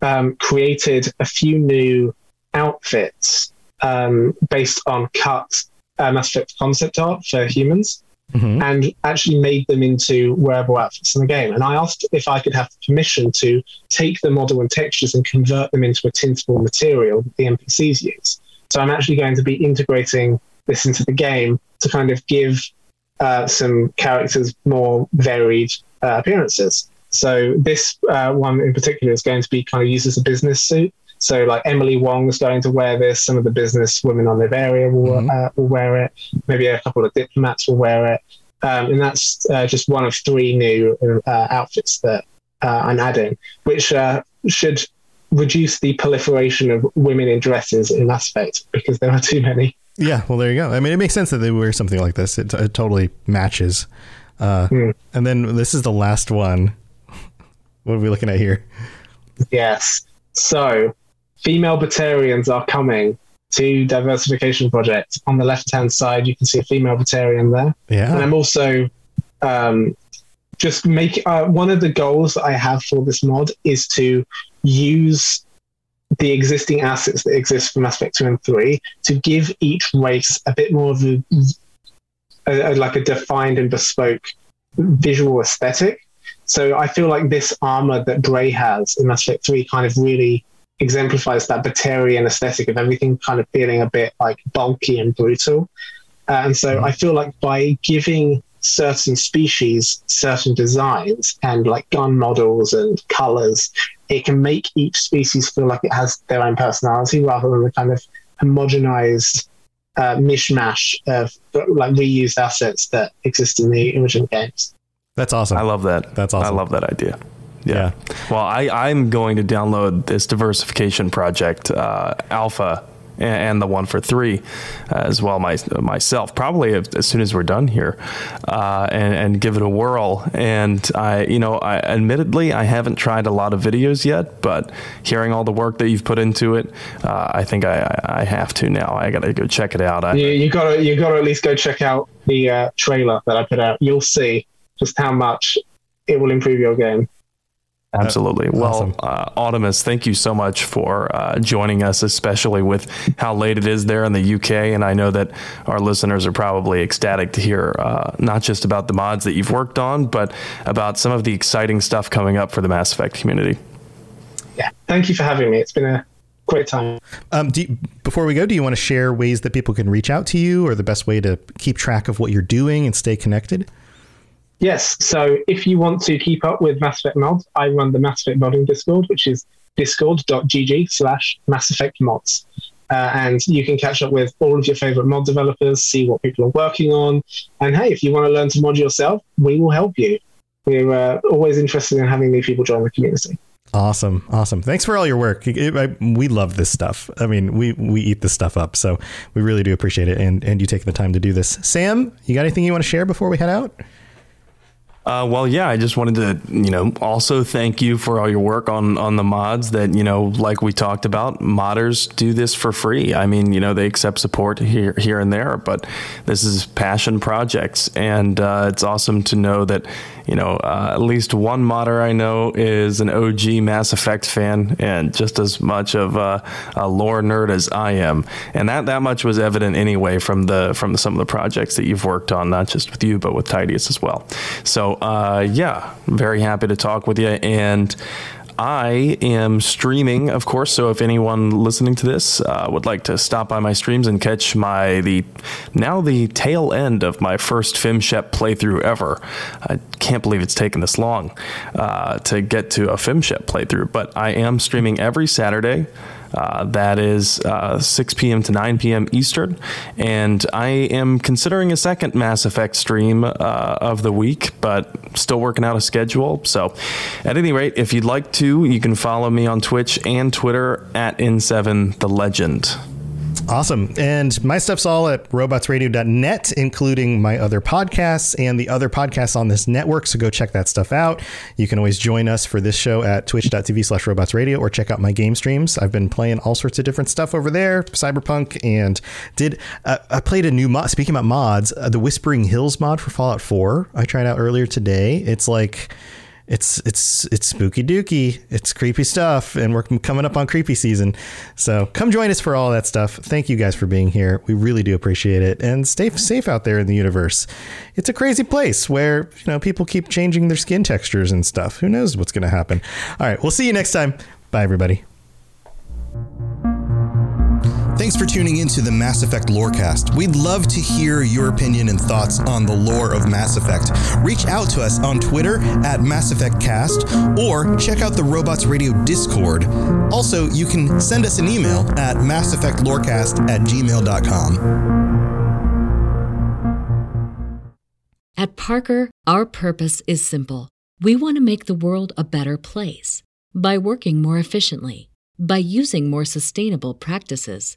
um, created a few new outfits um, based on cut uh, Mass Effect concept art for humans. Mm-hmm. And actually made them into wearable outfits in the game. And I asked if I could have permission to take the model and textures and convert them into a tintable material that the NPCs use. So I'm actually going to be integrating this into the game to kind of give uh, some characters more varied uh, appearances. So this uh, one in particular is going to be kind of used as a business suit. So like Emily Wong is going to wear this. Some of the business women on their area will, mm-hmm. uh, will wear it. Maybe a couple of diplomats will wear it. Um, and that's uh, just one of three new uh, outfits that uh, I'm adding, which uh, should reduce the proliferation of women in dresses in Mass Effect because there are too many. Yeah, well, there you go. I mean, it makes sense that they wear something like this. It, it totally matches. Mm. And then this is the last one what are we looking at here? Yes. So, female Batarians are coming to Diversification Project. On the left hand side, you can see a female Batarian there. Yeah. And I'm also um, just make uh, one of the goals that I have for this mod is to use the existing assets that exist from Aspect 2 and 3 to give each race a bit more of a, a, a like a defined and bespoke visual aesthetic. So I feel like this armor that Bray has in Mass Effect 3 kind of really exemplifies that Batarian aesthetic of everything kind of feeling a bit like bulky and brutal. Uh, and so mm-hmm. I feel like by giving certain species certain designs and like gun models and colors, it can make each species feel like it has their own personality rather than the kind of homogenized uh, mishmash of like reused assets that exist in the original games. That's awesome. I love that. That's awesome. I love that idea. Yeah. yeah. Well, I, I'm going to download this diversification project, uh, Alpha, and, and, the one for three uh, as well my, myself, probably as soon as we're done here, uh, and, and, give it a whirl. And I, you know, I, admittedly, I haven't tried a lot of videos yet, but hearing all the work that you've put into it, uh, I think I, I have to now. I got to go check it out. I, you, you got to you got to at least go check out the uh, trailer that I put out. You'll see just how much it will improve your game. Absolutely. Well, uh, Audemus, thank you so much for uh, joining us, especially with how late it is there in the UK. And I know that our listeners are probably ecstatic to hear uh, not just about the mods that you've worked on, but about some of the exciting stuff coming up for the Mass Effect community. Yeah. Thank you for having me. It's been a great time. Um, you, before we go, do you want to share ways that people can reach out to you or the best way to keep track of what you're doing and stay connected? Yes. So if you want to keep up with Mass Effect mods, I run the Mass Effect modding Discord, which is discord.gg slash Mass Effect mods. Uh, and you can catch up with all of your favorite mod developers, see what people are working on. And hey, if you want to learn to mod yourself, we will help you. We're uh, always interested in having new people join the community. Awesome, awesome. Thanks for all your work. It, I, we love this stuff. I mean, we we eat this stuff up, so we really do appreciate it, and and you taking the time to do this. Sam, you got anything you want to share before we head out? Uh, well, yeah, I just wanted to, you know, also thank you for all your work on on the mods. That you know, like we talked about, modders do this for free. I mean, you know, they accept support here here and there, but this is passion projects, and uh, it's awesome to know that you know, uh, at least one modder I know is an OG Mass Effect fan and just as much of a, a, lore nerd as I am. And that, that much was evident anyway from the from some of the projects that you've worked on, not just with you, but with Tidius as well. So, uh, yeah, very happy to talk with you. And I am streaming, of course. So if anyone listening to this uh, would like to stop by my streams and catch my the now the tail end of my first FemShep playthrough ever, I can't believe it's taken this long uh, to get to a FemShep playthrough. But I am streaming every Saturday Uh, that is uh, 6 p.m. to 9 p.m. Eastern. And I am considering a second Mass Effect stream uh, of the week, but still working out a schedule. So, at any rate, if you'd like to, you can follow me on Twitch and Twitter at N7 The Legend. Awesome. And my stuff's all at robotsradio.net, including my other podcasts and the other podcasts on this network. So go check that stuff out. You can always join us for this show at twitch.tv slash robotsradio or check out my game streams. I've been playing all sorts of different stuff over there, Cyberpunk, and did uh, I played a new mod. Speaking about mods, uh, the Whispering Hills mod for Fallout 4, I tried out earlier today. It's like it's it's it's spooky dooky. It's creepy stuff, and we're coming up on creepy season. So come join us for all that stuff. Thank you guys for being here. We really do appreciate it, and stay safe out there in the universe. It's a crazy place where you know people keep changing their skin textures and stuff. Who knows what's going to happen? All right, we'll see you next time. Bye, everybody. Thanks for tuning into the Mass Effect Lorecast. We'd love to hear your opinion and thoughts on the lore of Mass Effect. Reach out to us on Twitter at Mass Effect Cast or check out the Robots Radio Discord. Also, you can send us an email at masseffectlorecast at gmail.com. At Parker, our purpose is simple. We want to make the world a better place by working more efficiently, by using more sustainable practices